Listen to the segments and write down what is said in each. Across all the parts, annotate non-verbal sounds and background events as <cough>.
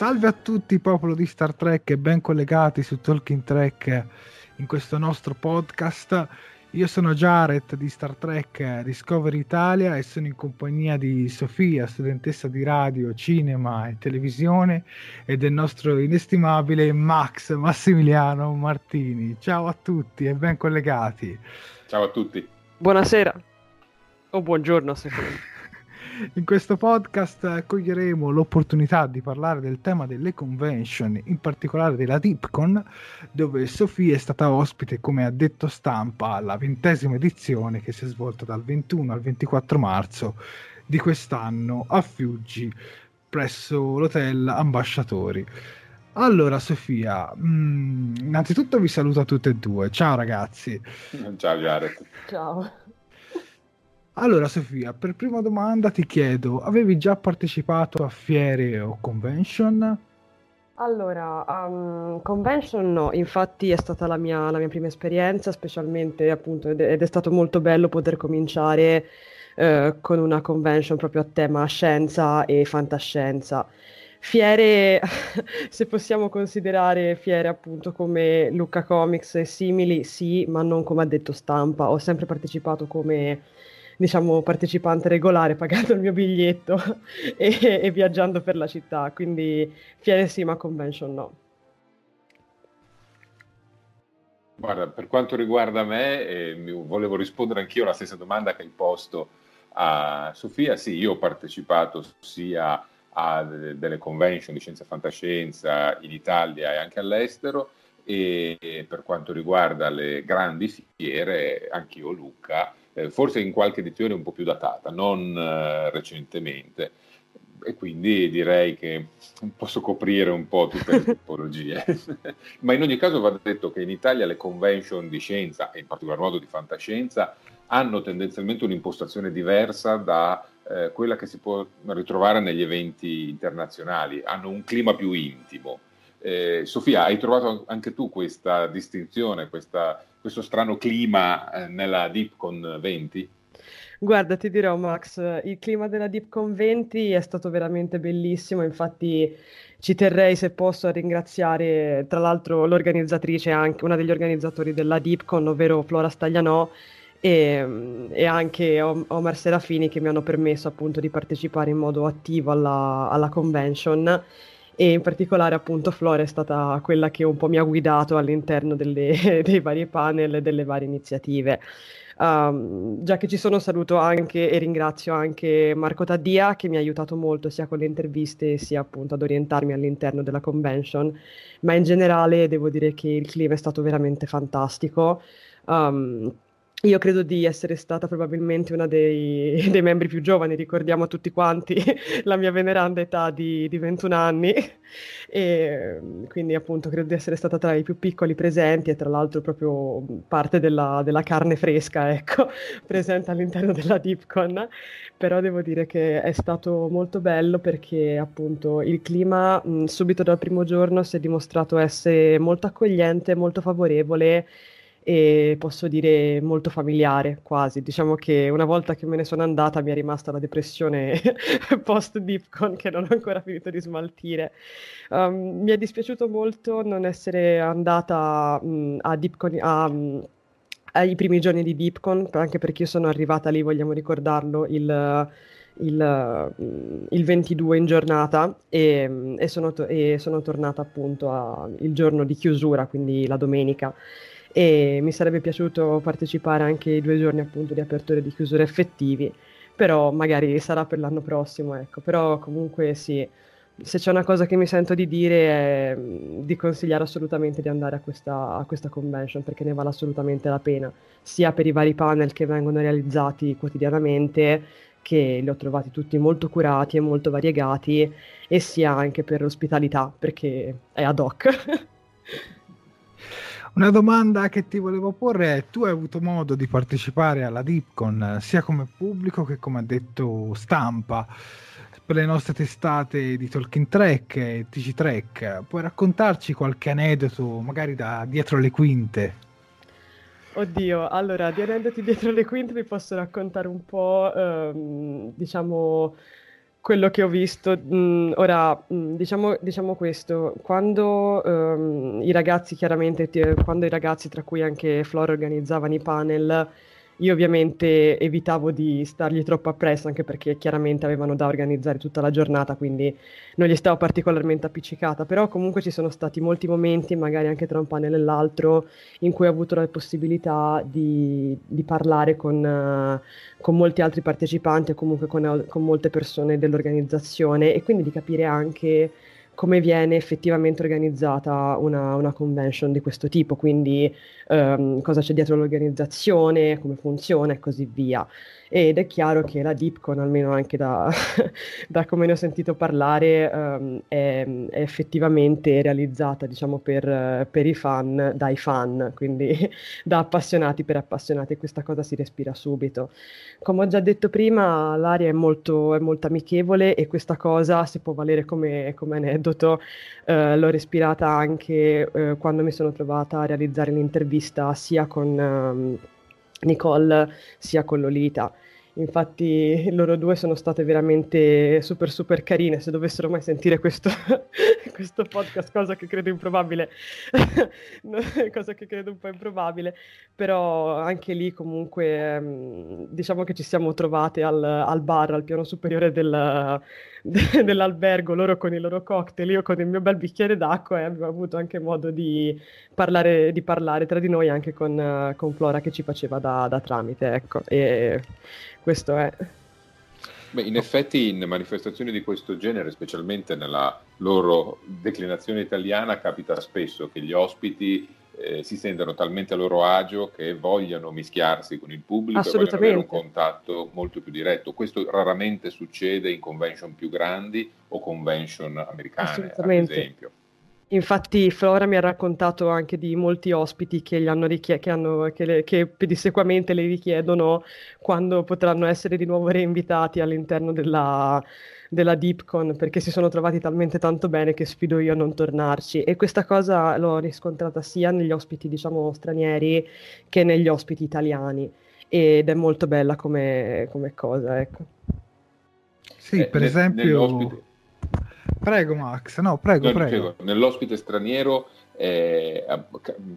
Salve a tutti, popolo di Star Trek, ben collegati su Talking Trek in questo nostro podcast. Io sono Jared di Star Trek Discovery Italia e sono in compagnia di Sofia, studentessa di radio, cinema e televisione, e del nostro inestimabile Max Massimiliano Martini. Ciao a tutti e ben collegati. Ciao a tutti. Buonasera o buongiorno secondo in questo podcast coglieremo l'opportunità di parlare del tema delle convention, in particolare della DeepCon, dove Sofia è stata ospite, come ha detto stampa, alla ventesima edizione che si è svolta dal 21 al 24 marzo di quest'anno a Fiuggi, presso l'hotel Ambasciatori. Allora, Sofia, mh, mm, innanzitutto vi saluto a tutte e due. Ciao ragazzi. Ciao Jared. Ciao. Allora Sofia, per prima domanda ti chiedo, avevi già partecipato a fiere o convention? Allora, um, convention no, infatti è stata la mia, la mia prima esperienza, specialmente appunto, ed, ed è stato molto bello poter cominciare eh, con una convention proprio a tema scienza e fantascienza. Fiere, <laughs> se possiamo considerare fiere appunto come Lucca Comics e simili, sì, ma non come ha detto stampa. Ho sempre partecipato come diciamo, partecipante regolare, pagando il mio biglietto <laughs> e, e, viaggiando per la città. Quindi sì, ma convention no. Guarda, per quanto riguarda me, eh, volevo rispondere anch'io alla stessa domanda che hai posto a Sofia. Sì, io ho partecipato sia a delle convention di scienza e fantascienza in Italia e anche all'estero e per quanto riguarda le grandi fiere, anch'io Luca eh, forse in qualche edizione un po' più datata, non eh, recentemente. E quindi direi che posso coprire un po' tutte le tipologie. <laughs> Ma in ogni caso va detto che in Italia le convention di scienza, e in particolar modo di fantascienza, hanno tendenzialmente un'impostazione diversa da eh, quella che si può ritrovare negli eventi internazionali, hanno un clima più intimo. Eh, Sofia, hai trovato anche tu questa distinzione, questa questo strano clima eh, nella DeepCon 20? Guarda, ti dirò Max, il clima della DeepCon 20 è stato veramente bellissimo, infatti ci terrei se posso a ringraziare tra l'altro l'organizzatrice, anche una degli organizzatori della DeepCon, ovvero Flora Staglianò, e, e, anche Omar Serafini che mi hanno permesso appunto di partecipare in modo attivo alla, alla convention e in particolare appunto Flora è stata quella che un po' mi ha guidato all'interno delle, <laughs> dei vari panel e delle varie iniziative. Um, già che ci sono saluto anche e ringrazio anche Marco Taddia che mi ha aiutato molto sia con le interviste sia appunto ad orientarmi all'interno della convention, ma in generale devo dire che il clima è stato veramente fantastico. Um, io credo di essere stata probabilmente una dei, <laughs> dei, membri più giovani, ricordiamo tutti quanti <laughs> la mia veneranda età di, di 21 anni, <laughs> e quindi appunto credo di essere stata tra i più piccoli presenti e tra l'altro proprio parte della, della carne fresca, ecco, presente all'interno della DeepCon, però devo dire che è stato molto bello perché appunto il clima mh, subito dal primo giorno si è dimostrato essere molto accogliente, molto favorevole e posso dire molto familiare quasi. Diciamo che una volta che me ne sono andata mi è rimasta la depressione <laughs> post Dipcon che non ho ancora finito di smaltire. Um, mi è dispiaciuto molto non essere andata um, a Dipcon a, um, ai primi giorni di Dipcon, anche perché io sono arrivata lì, vogliamo ricordarlo, il il, il, 22 in giornata e, e, sono, to- e sono, tornata appunto il giorno di chiusura, quindi la domenica e mi sarebbe piaciuto partecipare anche ai due giorni appunto di apertura e di chiusura effettivi, però magari sarà per l'anno prossimo, ecco, però comunque sì, se c'è una cosa che mi sento di dire è di consigliare assolutamente di andare a questa, a questa convention perché ne vale assolutamente la pena, sia per i vari panel che vengono realizzati quotidianamente, che li ho trovati tutti molto curati e molto variegati, e sia anche per l'ospitalità perché è ad hoc. <laughs> Una domanda che ti volevo porre è: tu hai avuto modo di partecipare alla DeepCon sia come pubblico che come detto stampa per le nostre testate di Talking Track e TG Track. Puoi raccontarci qualche aneddoto, magari da dietro le quinte? Oddio, allora di aneddoti dietro le quinte vi posso raccontare un po', ehm, diciamo quello che ho visto. Mh, ora, diciamo, diciamo, questo, quando um, i ragazzi, chiaramente, t- quando i ragazzi, tra cui anche Flora, organizzavano i panel, io ovviamente evitavo di stargli troppo appresso, anche perché chiaramente avevano da organizzare tutta la giornata, quindi non gli stavo particolarmente appiccicata, però comunque ci sono stati molti momenti, magari anche tra un panel e l'altro, in cui ho avuto la possibilità di, di parlare con, uh, con, molti altri partecipanti o comunque con, con molte persone dell'organizzazione e quindi di capire anche come viene effettivamente organizzata una, una convention di questo tipo, quindi um, cosa c'è dietro l'organizzazione, come funziona e così via ed è chiaro che la Deepcon, almeno anche da, <laughs> da come ne ho sentito parlare, um, è, è, effettivamente realizzata diciamo, per, per, i fan, dai fan, quindi <laughs> da appassionati per appassionati questa cosa si respira subito. Come ho già detto prima, l'aria è molto, è molto amichevole e questa cosa, si può valere come, come aneddoto, uh, l'ho respirata anche uh, quando mi sono trovata a realizzare l'intervista sia con... Um, Nicole sia con Lolita. Infatti <laughs> loro due sono state veramente super super carine, se dovessero mai sentire questo, <laughs> questo podcast, cosa che credo improbabile, <laughs> cosa che credo un po' improbabile, però anche lì comunque ehm, diciamo che ci siamo trovate al, al bar, al piano superiore del, de, dell'albergo, loro con i loro cocktail, io con il mio bel bicchiere d'acqua e abbiamo avuto anche modo di parlare, di parlare tra di noi anche con, con Flora che ci faceva da, da tramite, ecco. E, questo è. Beh, in effetti in manifestazioni di questo genere, specialmente nella loro declinazione italiana, capita spesso che gli ospiti eh, si sentano talmente a loro agio che vogliano mischiarsi con il pubblico e vogliono avere un contatto molto più diretto. Questo raramente succede in convention più grandi o convention americane, ad esempio. Infatti Flora mi ha raccontato anche di molti ospiti che, gli hanno richie- che, hanno, che, le, che pedissequamente le richiedono quando potranno essere di nuovo reinvitati all'interno della, della DeepCon perché si sono trovati talmente tanto bene che sfido io a non tornarci e questa cosa l'ho riscontrata sia negli ospiti diciamo stranieri che negli ospiti italiani ed è molto bella come, come cosa ecco. Sì, eh, per esempio Prego Max, no, prego, no, prego. Dicevo, nell'ospite straniero eh,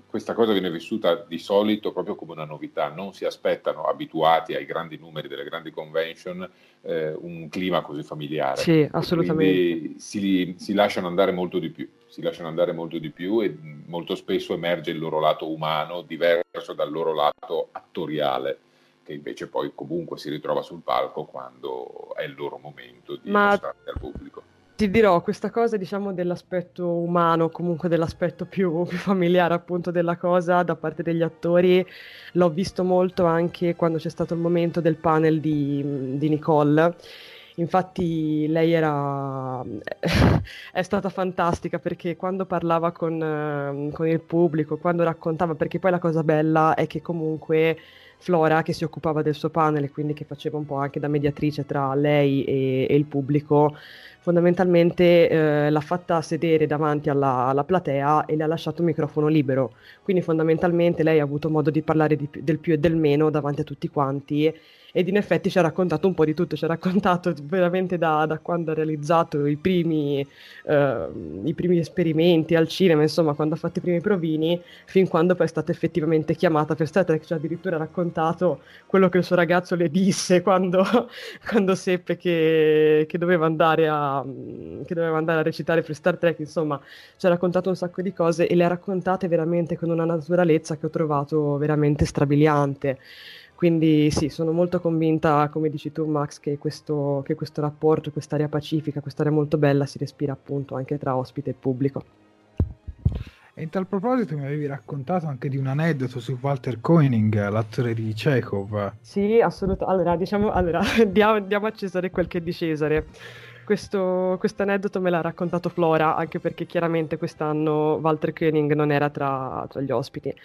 questa cosa viene vissuta di solito proprio come una novità, non si aspettano, abituati ai grandi numeri delle grandi convention, eh, un clima così familiare. Sì, assolutamente. Si, si, lasciano andare molto di più, si lasciano andare molto di più e molto spesso emerge il loro lato umano diverso dal loro lato attoriale che invece poi comunque si ritrova sul palco quando è il loro momento di Ma... mostrare al pubblico ti dirò questa cosa, diciamo, dell'aspetto umano, comunque dell'aspetto più, più, familiare appunto della cosa da parte degli attori, l'ho visto molto anche quando c'è stato il momento del panel di, di Nicole. Infatti lei era <laughs> è stata fantastica perché quando parlava con, con il pubblico, quando raccontava, perché poi la cosa bella è che comunque Flora che si occupava del suo panel e quindi che faceva un po' anche da mediatrice tra lei e, e il pubblico, fondamentalmente eh, l'ha fatta sedere davanti alla, alla, platea e le ha lasciato un microfono libero. Quindi fondamentalmente lei ha avuto modo di parlare di, del più e del meno davanti a tutti quanti ed in effetti ci ha raccontato un po' di tutto, ci ha raccontato <laughs> veramente da, da quando ha realizzato i primi, eh, i primi, esperimenti al cinema, insomma quando ha fatto i primi provini, fin quando poi è stata effettivamente chiamata per Star Trek, ci ha addirittura raccontato quello che il suo ragazzo le disse <laughs> quando, quando seppe che, che, doveva a, che doveva andare a recitare per Star Trek, insomma ci ha raccontato un sacco di cose e le ha raccontate veramente con una naturalezza che ho trovato veramente strabiliante. Quindi sì, sono molto convinta, come dici tu Max, che questo, che questo rapporto, quest'area pacifica, quest'area molto bella si respira appunto anche tra ospite e pubblico. E in tal proposito mi avevi raccontato anche di un aneddoto su Walter Koenig, l'attore di Chekhov. Sì, assolutamente. Allora, diciamo, allora, <laughs> diamo, diamo, a Cesare quel che è di Cesare. Questo aneddoto me l'ha raccontato Flora, anche perché chiaramente quest'anno Walter Koenig non era tra, tra gli ospiti.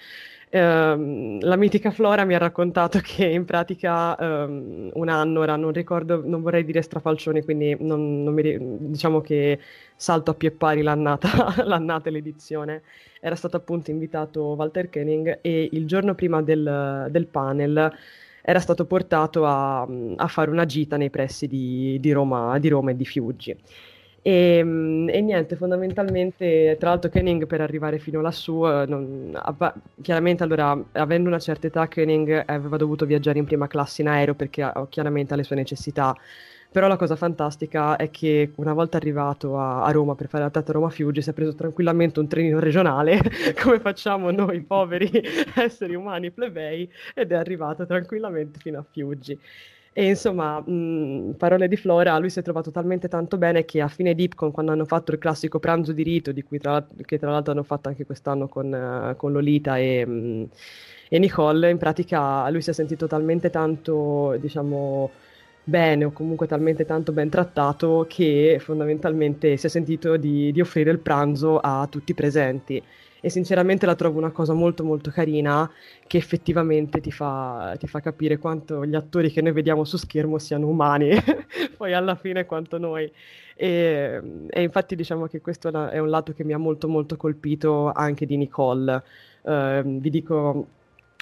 Ehm, la mitica Flora mi ha raccontato che in pratica um, un anno, ora non ricordo, non vorrei dire strafalcioni, quindi non, non mi, diciamo che salto a pie pari l'annata, <laughs> l'annata e l'edizione. Era stato appunto invitato Walter Koenig e il giorno prima del, del panel era stato portato a, a fare una gita nei pressi di, di, Roma, di Roma e di Fiuggi. E, e, niente, fondamentalmente, tra l'altro Koenig per arrivare fino lassù, eh, non, avva, chiaramente allora, avendo una certa età, Koenig aveva dovuto viaggiare in prima classe in aereo perché chiaramente ha le sue necessità. Però la cosa fantastica è che una volta arrivato a, a Roma per fare la tratta Roma-Fiuggi si è preso tranquillamente un trenino regionale, <laughs> come facciamo noi poveri <laughs> esseri umani plebei, ed è arrivato tranquillamente fino a Fiuggi. E insomma, mh, parole di Flora, lui si è trovato talmente tanto bene che a fine Dipcon, quando hanno fatto il classico pranzo di rito, di cui tra, che tra l'altro hanno fatto anche quest'anno con, uh, con Lolita e, mh, e, Nicole, in pratica lui si è sentito talmente tanto, diciamo, bene o comunque talmente tanto ben trattato che fondamentalmente si è sentito di, di offrire il pranzo a tutti i presenti e sinceramente la trovo una cosa molto molto carina che effettivamente ti fa, ti fa capire quanto gli attori che noi vediamo su schermo siano umani, <laughs> poi alla fine quanto noi. E, e, infatti diciamo che questo è un lato che mi ha molto molto colpito anche di Nicole. Uh, vi dico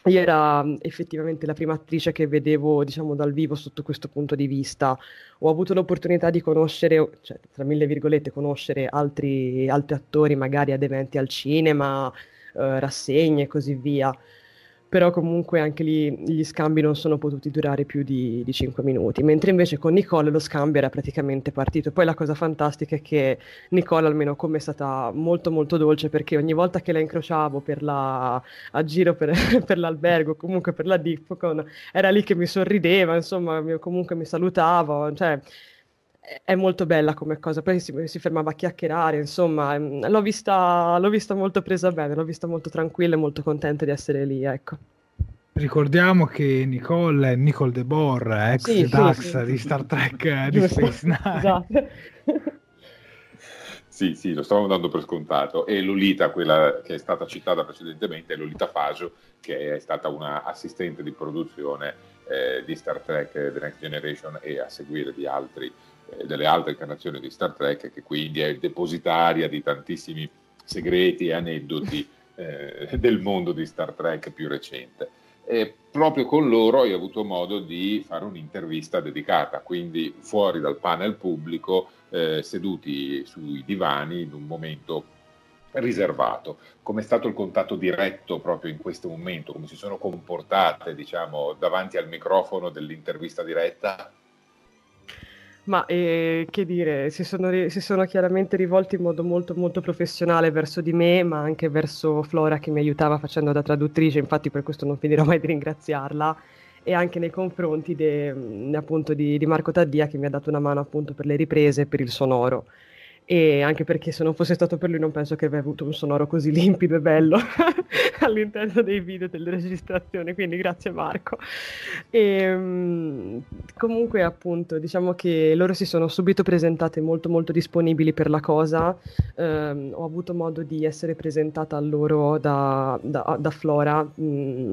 io era effettivamente la prima attrice che vedevo, diciamo, dal vivo sotto questo punto di vista. Ho avuto l'opportunità di conoscere, cioè, tra mille virgolette, conoscere altri, altri attori, magari ad eventi al cinema, eh, rassegne e così via però comunque anche lì gli scambi non sono potuti durare più di, di 5 minuti, mentre invece con Nicole lo scambio era praticamente partito. Poi la cosa fantastica è che Nicole almeno con me è stata molto molto dolce perché ogni volta che la incrociavo la, a giro per, <laughs> per l'albergo, comunque per la Dipcon, era lì che mi sorrideva, insomma comunque mi salutava, cioè è molto bella come cosa, poi si, si, fermava a chiacchierare, insomma, mm, l'ho vista, l'ho vista molto presa bene, l'ho vista molto tranquilla e molto contenta di essere lì, ecco. Ricordiamo che Nicole è Nicole de Boer, ex sì, Dax sì, sì. di Star Trek di Space Nine. Esatto. <laughs> sì, sì, lo stavamo dando per scontato. E Lolita, quella che è stata citata precedentemente, è Lolita Faggio, che è stata una assistente di produzione eh, di Star Trek The Next Generation e a seguire di altri eh, delle altre incarnazioni di Star Trek, che quindi è depositaria di tantissimi segreti e aneddoti <laughs> eh, del mondo di Star Trek più recente. E proprio con loro ho avuto modo di fare un'intervista dedicata, quindi fuori dal panel pubblico, eh, seduti sui divani in un momento riservato. Come è stato il contatto diretto proprio in questo momento? Come si sono comportate, diciamo, davanti al microfono dell'intervista diretta? Ma eh, che dire, si sono, si sono, chiaramente rivolti in modo molto molto professionale verso di me, ma anche verso Flora che mi aiutava facendo da traduttrice, infatti per questo non finirò mai di ringraziarla, e anche nei confronti de, appunto di, di Marco Taddia che mi ha dato una mano appunto per le riprese e per il sonoro e anche perché se non fosse stato per lui non penso che avrei avuto un sonoro così limpido e bello <laughs> all'interno dei video delle registrazioni, quindi grazie Marco. E, um, comunque appunto diciamo che loro si sono subito presentate molto molto disponibili per la cosa, um, ho avuto modo di essere presentata a loro da, da, da Flora. Mh,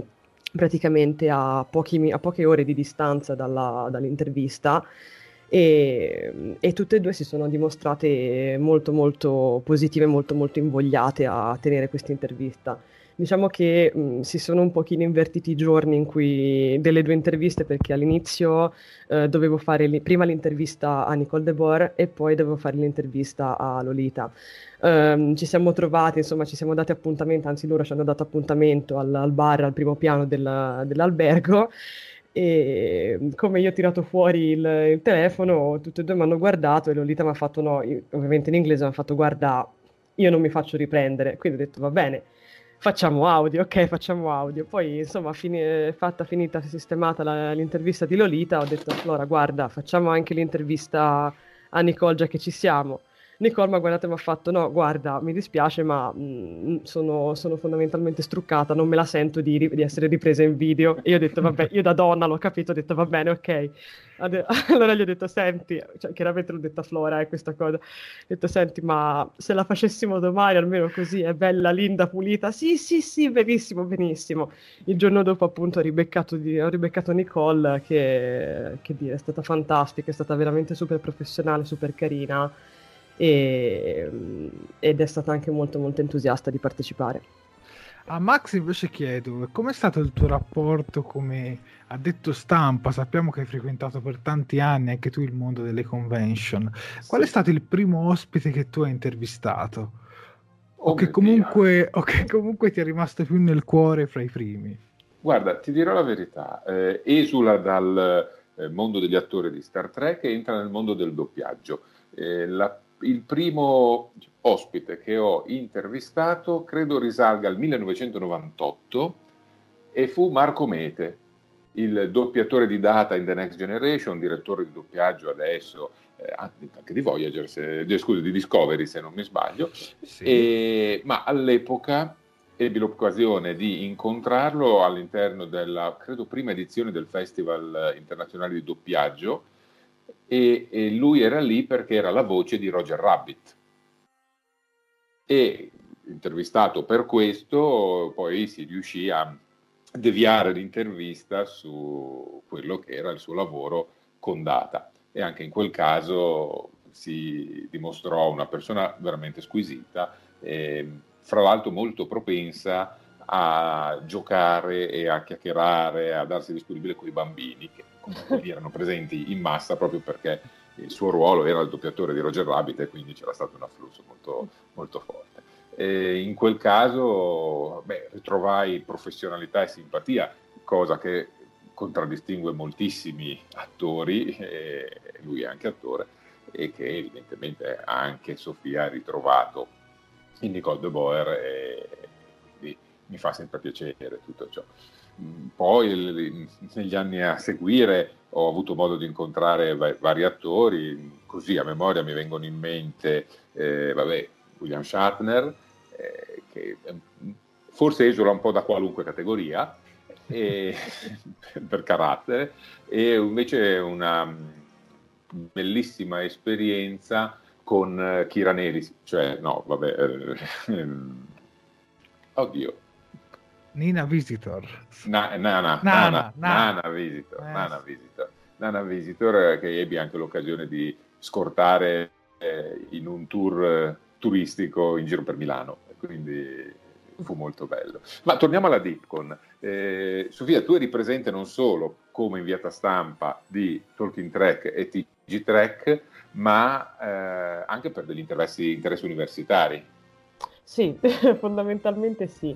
praticamente a, pochi, a, poche ore di distanza dalla, dall'intervista e, e, tutte e due si sono dimostrate molto molto positive, molto molto invogliate a tenere questa intervista. Diciamo che mh, si sono un pochino invertiti i giorni in cui delle due interviste perché all'inizio eh, dovevo fare li, prima l'intervista a Nicole De Boer e poi dovevo fare l'intervista a Lolita. Um, ci siamo trovati, insomma, ci siamo dati appuntamento, anzi loro ci hanno dato appuntamento al, al bar al primo piano del, dell'albergo e come io ho tirato fuori il, il telefono, tutti e due mi hanno guardato e Lolita mi ha fatto no, io, ovviamente in inglese mi ha fatto guarda, io non mi faccio riprendere, quindi ho detto va bene, facciamo audio, ok, facciamo audio. Poi insomma, fini, fatta, finita, sistemata la, l'intervista di Lolita, ho detto allora guarda, facciamo anche l'intervista a Nicole già che ci siamo. Nicole mi ha guardato e mi ha fatto: No, guarda, mi dispiace, ma mh, mm, sono, sono, fondamentalmente struccata, non me la sento di, di, essere ripresa in video. E io ho detto: Vabbè, io da donna l'ho capito, ho detto: Va bene, ok. <laughs> Allora gli ho detto: Senti, cioè, chiaramente l'ho detto a Flora eh, questa cosa. Ho detto: Senti, ma se la facessimo domani, almeno così è bella, linda, pulita. Sì, sì, sì, benissimo, benissimo. Il giorno dopo, appunto, ho ribeccato, di, ho ribeccato Nicole, che, che dire, è stata fantastica, è stata veramente super professionale, super carina e, ed è stata anche molto molto entusiasta di partecipare. A Max invece chiedo, com'è stato il tuo rapporto come addetto stampa? Sappiamo che hai frequentato per tanti anni anche tu il mondo delle convention. Qual è stato il primo ospite che tu hai intervistato? O, oh che comunque, o, che comunque, ti è rimasto più nel cuore fra i primi? Guarda, ti dirò la verità, eh, esula dal eh, mondo degli attori di Star Trek e entra nel mondo del doppiaggio. Eh, la, il primo ospite che ho intervistato credo risalga al 1998 e fu Marco Mete, il doppiatore di Data in The Next Generation, direttore di doppiaggio adesso eh, anche di Voyager, se, scusa, di Discovery se non mi sbaglio, sì. e, ma all'epoca ebbi l'occasione di incontrarlo all'interno della, credo, prima edizione del Festival internazionale di doppiaggio e, e lui era lì perché era la voce di Roger Rabbit. E intervistato per questo, poi si riuscì a deviare l'intervista su quello che era il suo lavoro con Data e anche in quel caso si dimostrò una persona veramente squisita, e, fra l'altro molto propensa a giocare e a chiacchierare, a darsi disponibile con i bambini che erano presenti in massa proprio perché il suo ruolo era il doppiatore di Roger Rabbit e quindi c'era stato un afflusso molto, molto forte. E in quel caso beh, ritrovai professionalità e simpatia, cosa che contraddistingue moltissimi attori, lui è anche attore, e che evidentemente anche Sofia ha ritrovato in Nicole de Boer e mi fa sempre piacere tutto ciò. Mm, poi negli anni a seguire ho avuto modo di incontrare vari attori, così a memoria mi vengono in mente eh, vabbè, William Shatner, eh, che forse esula un po' da qualunque categoria e, <laughs> per carattere, e invece una bellissima esperienza con Kira Neri, cioè no, vabbè, eh, <laughs> oddio, Nina Visitor. Na, nana, nana, nana, nana, Visitor, eh. Nana Visitor. Nana Visitor eh, che ebbi anche l'occasione di scortare eh, in un tour eh, turistico in giro per Milano, quindi fu molto bello. Ma torniamo alla Dipcon. Eh, Sofia, tu eri presente non solo come inviata stampa di Talking Track e TG Track, ma eh, anche per degli interessi, interessi universitari. Sì, <laughs> fondamentalmente sì.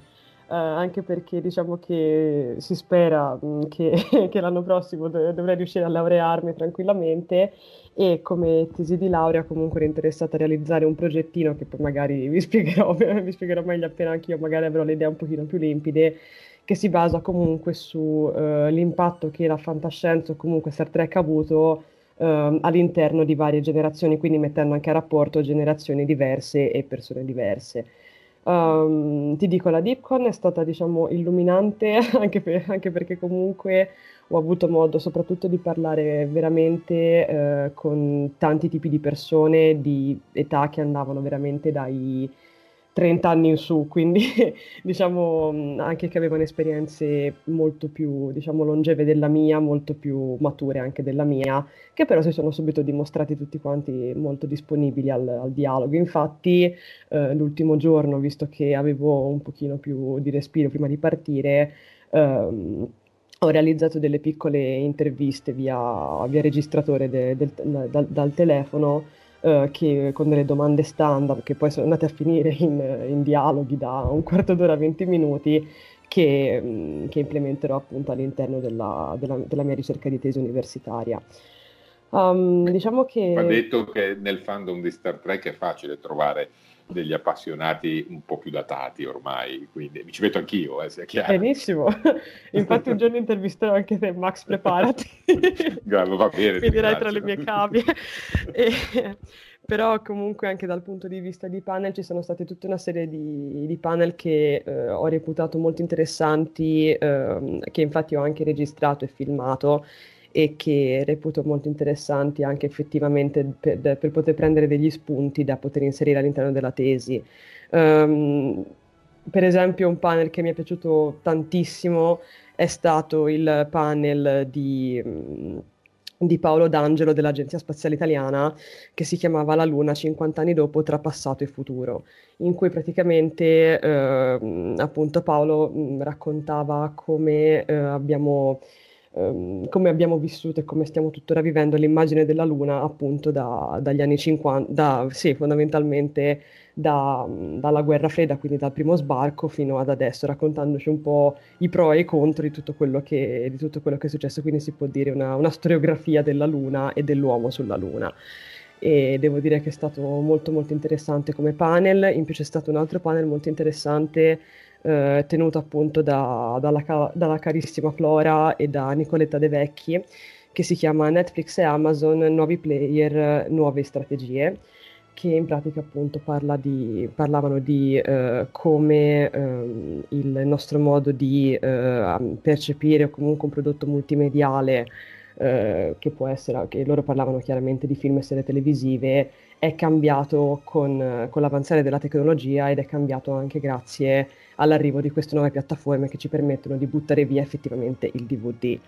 Uh, anche perché diciamo che si spera mh, che, <laughs> che, l'anno prossimo dov- dovrei riuscire a laurearmi tranquillamente e come tesi di laurea comunque ero interessata a realizzare un progettino che poi magari vi spiegherò, <laughs> vi spiegherò meglio appena anch'io magari avrò le idee un pochino più limpide che si basa comunque sull'impatto uh, che la fantascienza o comunque Star Trek ha avuto uh, all'interno di varie generazioni, quindi mettendo anche a rapporto generazioni diverse e persone diverse. Um, ti dico, la DeepCon è stata, diciamo, illuminante <laughs> anche, per, anche, perché comunque ho avuto modo soprattutto di parlare veramente eh, con tanti tipi di persone di età che andavano veramente dai 30 anni in su, quindi <laughs> diciamo anche che avevano esperienze molto più diciamo, longeve della mia, molto più mature anche della mia, che però si sono subito dimostrati tutti quanti molto disponibili al, al dialogo. Infatti eh, l'ultimo giorno, visto che avevo un pochino più di respiro prima di partire, ehm, ho realizzato delle piccole interviste via, via registratore de, del, dal, dal telefono eh, che, con delle domande standard che poi sono andate a finire in, in dialoghi da un quarto d'ora a 20 minuti che, mm, che implementerò appunto all'interno della, della, della, mia ricerca di tesi universitaria. Um, diciamo che... Va detto che nel fandom di Star Trek è facile trovare degli appassionati un po' più datati ormai, quindi mi ci metto anch'io, eh, sia chiaro. Benissimo, <laughs> infatti un giorno intervisterò anche te, Max, preparati. <laughs> va bene. Finirai tra le mie cavie. <laughs> e, però comunque anche dal punto di vista di panel ci sono state tutta una serie di, di panel che eh, ho reputato molto interessanti, eh, che infatti ho anche registrato e filmato e che reputo molto interessanti anche effettivamente per, per, poter prendere degli spunti da poter inserire all'interno della tesi. Um, per esempio un panel che mi è piaciuto tantissimo è stato il panel di, di Paolo D'Angelo dell'Agenzia Spaziale Italiana che si chiamava La Luna 50 anni dopo tra passato e futuro, in cui praticamente eh, appunto Paolo raccontava come eh, abbiamo ehm, come abbiamo vissuto e come stiamo tuttora vivendo l'immagine della Luna appunto da, dagli anni 50, da, sì, fondamentalmente da, dalla guerra fredda, quindi dal primo sbarco fino ad adesso, raccontandoci un po' i pro e i contro di tutto quello che, tutto quello che è successo, quindi si può dire una, una storiografia della Luna e dell'uomo sulla Luna. E devo dire che è stato molto molto interessante come panel, in più c'è stato un altro panel molto interessante eh, tenuto appunto da, dalla, dalla, carissima Flora e da Nicoletta De Vecchi, che si chiama Netflix e Amazon, nuovi player, nuove strategie, che in pratica appunto parla di, parlavano di eh, come eh, il nostro modo di eh, percepire comunque un prodotto multimediale eh, che può essere, che loro parlavano chiaramente di film e serie televisive, è cambiato con, con l'avanzare della tecnologia ed è cambiato anche grazie all'arrivo di queste nuove piattaforme che ci permettono di buttare via effettivamente il DVD.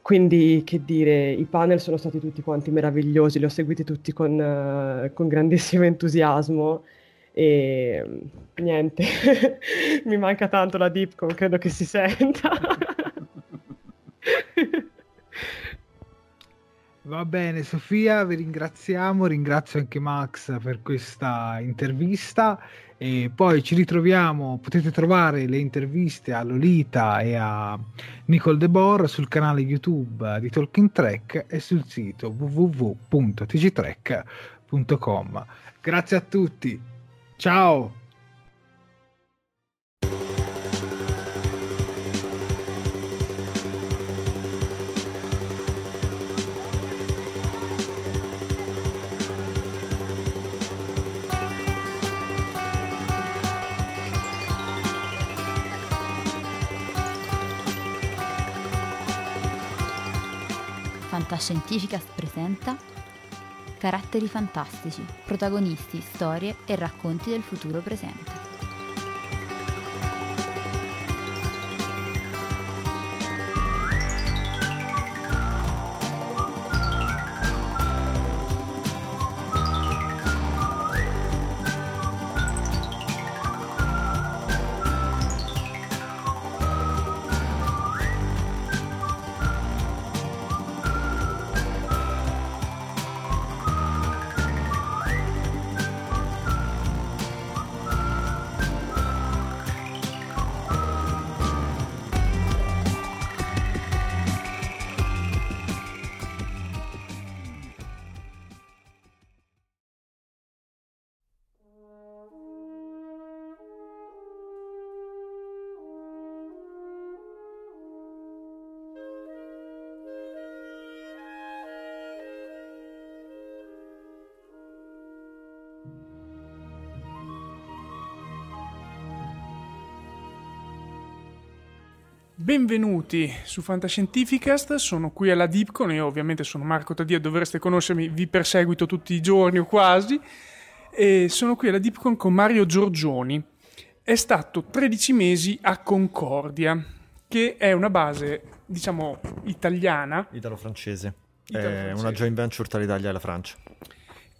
Quindi, che dire, i panel sono stati tutti quanti meravigliosi, li ho seguiti tutti con, uh, con grandissimo entusiasmo e niente, <laughs> mi manca tanto la Dipcon, credo che si senta. Va bene, Sofia, vi ringraziamo, ringrazio anche Max per questa intervista e poi ci ritroviamo, potete trovare le interviste a Lolita e a Nicole De sul canale YouTube di Talking Track e sul sito www.tgtrack.com. Grazie a tutti, ciao! Fantascientificast presenta Caratteri fantastici, protagonisti, storie e racconti del futuro presente. Benvenuti su Fantascientificast, sono qui alla Dipcon, io ovviamente sono Marco Tadia, dovreste conoscermi, vi perseguito tutti i giorni o quasi, e sono qui alla Dipcon con Mario Giorgioni. È stato 13 mesi a Concordia, che è una base, diciamo, italiana. Italo-francese. Italo-francese. È una joint venture tra l'Italia e la Francia.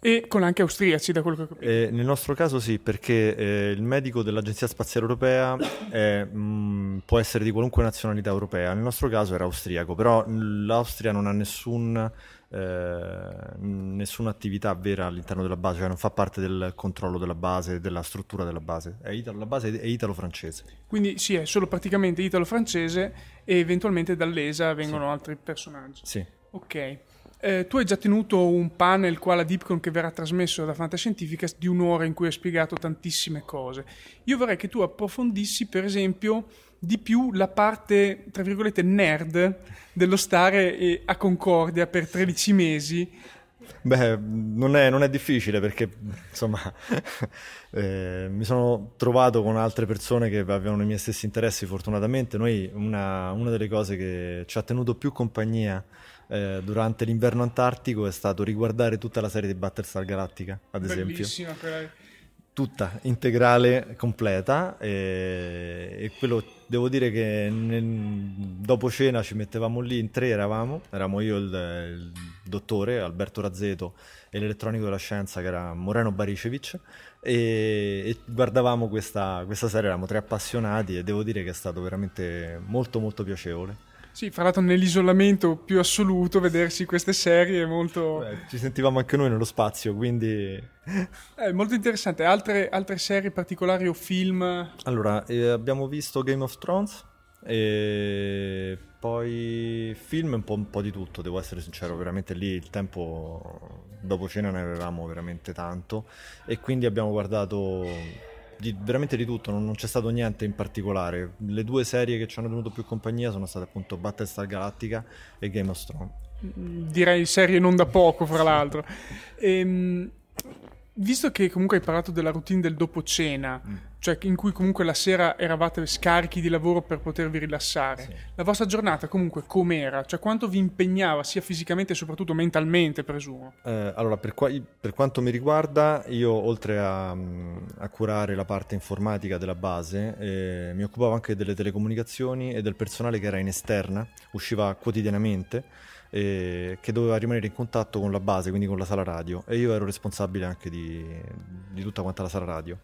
E con anche austriaci, da quello che ho capito. Eh, nel nostro caso sì, perché eh, il medico dell'Agenzia Spaziale Europea è, mh, mm, può essere di qualunque nazionalità europea. Nel nostro caso era austriaco, però l'Austria non ha nessun, eh, nessuna attività vera all'interno della base, cioè non fa parte del controllo della base, della struttura della base. È italo, la base è italo-francese. Quindi sì, è solo praticamente italo-francese e eventualmente dall'ESA vengono sì. altri personaggi. Sì. Ok. Eh, tu hai già tenuto un panel qua alla Deepcon che verrà trasmesso da Fantascientificast di un'ora in cui hai spiegato tantissime cose. Io vorrei che tu approfondissi, per esempio, di più la parte, tra virgolette, nerd dello stare a Concordia per 13 mesi. Beh, non è, non è difficile perché, insomma, <laughs> eh, mi sono trovato con altre persone che avevano i miei stessi interessi, fortunatamente. Noi, una, una delle cose che ci ha tenuto più compagnia eh, durante l'inverno antartico è stato riguardare tutta la serie di Battlestar Galactica, ad Bellissima, esempio. tutta integrale, completa e, e quello devo dire che nel, dopo cena ci mettevamo lì in tre eravamo, eravamo io il, il dottore Alberto Razzeto e l'elettronico della scienza che era Moreno Baricevic e, e guardavamo questa, questa serie, eravamo tre appassionati e devo dire che è stato veramente molto molto piacevole. Sì, fra l'altro nell'isolamento più assoluto vedersi queste serie è molto... Beh, ci sentivamo anche noi nello spazio, quindi... È molto interessante. Altre, altre serie particolari o film? Allora, eh, abbiamo visto Game of Thrones e poi film un po', un po' di tutto, devo essere sincero, veramente lì il tempo dopo cena ne avevamo veramente tanto e quindi abbiamo guardato di, veramente di tutto, non, non, c'è stato niente in particolare. Le due serie che ci hanno tenuto più compagnia sono state appunto Battlestar Galactica e Game of Thrones. Direi serie non da poco, fra l'altro. Ehm, visto che comunque hai parlato della routine del dopo cena, mm. cioè in cui comunque la sera eravate scarichi di lavoro per potervi rilassare, sì. la vostra giornata comunque com'era? Cioè quanto vi impegnava sia fisicamente e soprattutto mentalmente, presumo? Eh, allora, per, qua, per, quanto mi riguarda, io oltre a, a curare la parte informatica della base, eh, mi occupavo anche delle telecomunicazioni e del personale che era in esterna, usciva quotidianamente eh, che doveva rimanere in contatto con la base, quindi con la sala radio, e io ero responsabile anche di, di tutta quanta la sala radio.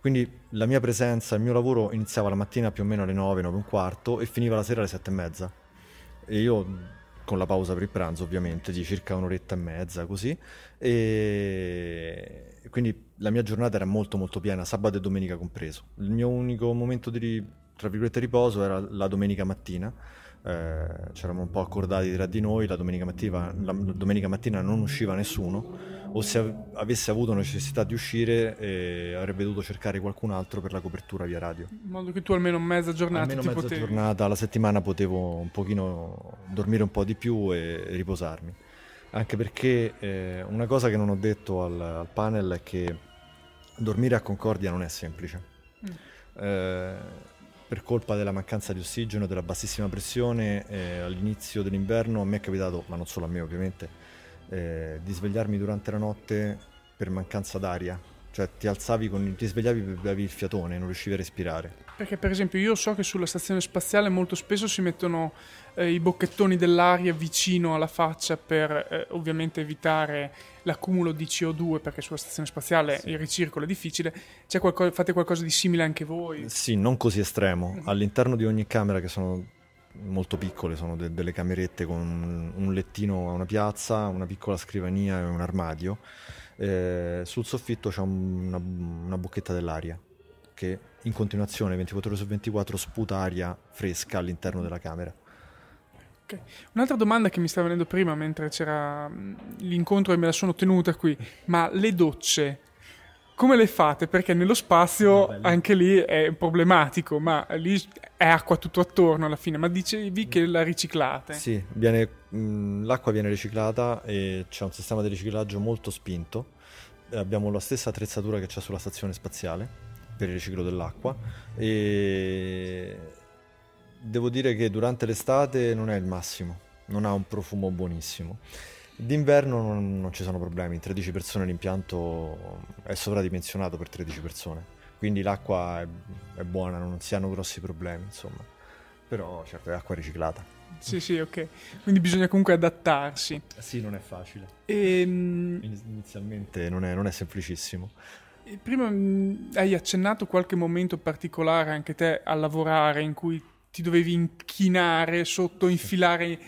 Quindi la mia presenza, il mio lavoro iniziava la mattina più o meno alle 9, 9 e un quarto e finiva la sera alle 7 e mezza. E io con la pausa per il pranzo ovviamente di circa un'oretta e mezza così e quindi la mia giornata era molto molto piena sabato e domenica compreso il mio unico momento di riposo era la domenica mattina eh, c'eravamo un po' accordati tra di noi, la domenica, mattina, la domenica mattina non usciva nessuno o se avesse avuto necessità di uscire eh, avrebbe dovuto cercare qualcun altro per la copertura via radio. In modo che tu almeno mezza giornata almeno mezza potevi... giornata alla settimana potevo un pochino dormire un po' di più e, e riposarmi. Anche perché eh, una cosa che non ho detto al, al, panel è che dormire a Concordia non è semplice. Mm. Eh, per colpa della mancanza di ossigeno, della bassissima pressione, eh, all'inizio dell'inverno a me è capitato, ma non solo a me ovviamente, eh, di svegliarmi durante la notte per mancanza d'aria. Cioè ti alzavi con ti svegliavi e avevi il fiatone, non riuscivi a respirare. Perché per esempio io so che sulla stazione spaziale molto spesso si mettono eh, i bocchettoni dell'aria vicino alla faccia per eh, ovviamente evitare l'accumulo di CO2 perché sulla stazione spaziale sì. il ricircolo è difficile. Qualcosa, fate qualcosa di simile anche voi? Sì, non così estremo. Mm-hmm. All'interno di ogni camera che sono molto piccole, sono de- delle camerette con un lettino a una piazza, una piccola scrivania e un armadio. Eh, sul soffitto c'è una, una bocchetta dell'aria che in continuazione 24 ore su 24 sputa aria fresca all'interno della camera. Okay. Un'altra domanda che mi stava venendo prima mentre c'era l'incontro e me la sono tenuta qui, ma le docce come le fate? Perché nello spazio no, anche lì è problematico, ma lì è acqua tutto attorno alla fine, ma dicevi che la riciclate? Sì, viene, mh, l'acqua viene riciclata e c'è un sistema di riciclaggio molto spinto. Abbiamo la stessa attrezzatura che c'è sulla stazione spaziale per il riciclo dell'acqua e devo dire che durante l'estate non è il massimo, non ha un profumo buonissimo. D'inverno non, non, ci sono problemi, 13 persone l'impianto è sovradimensionato per 13 persone, quindi l'acqua è, è buona, non si hanno grossi problemi, insomma. Però certo è acqua riciclata. Sì, sì, ok. Quindi bisogna comunque adattarsi. Sì, non è facile. E... Ehm, Inizialmente non è, non è semplicissimo. Prima hai accennato qualche momento particolare anche te a lavorare in cui ti dovevi inchinare sotto, infilare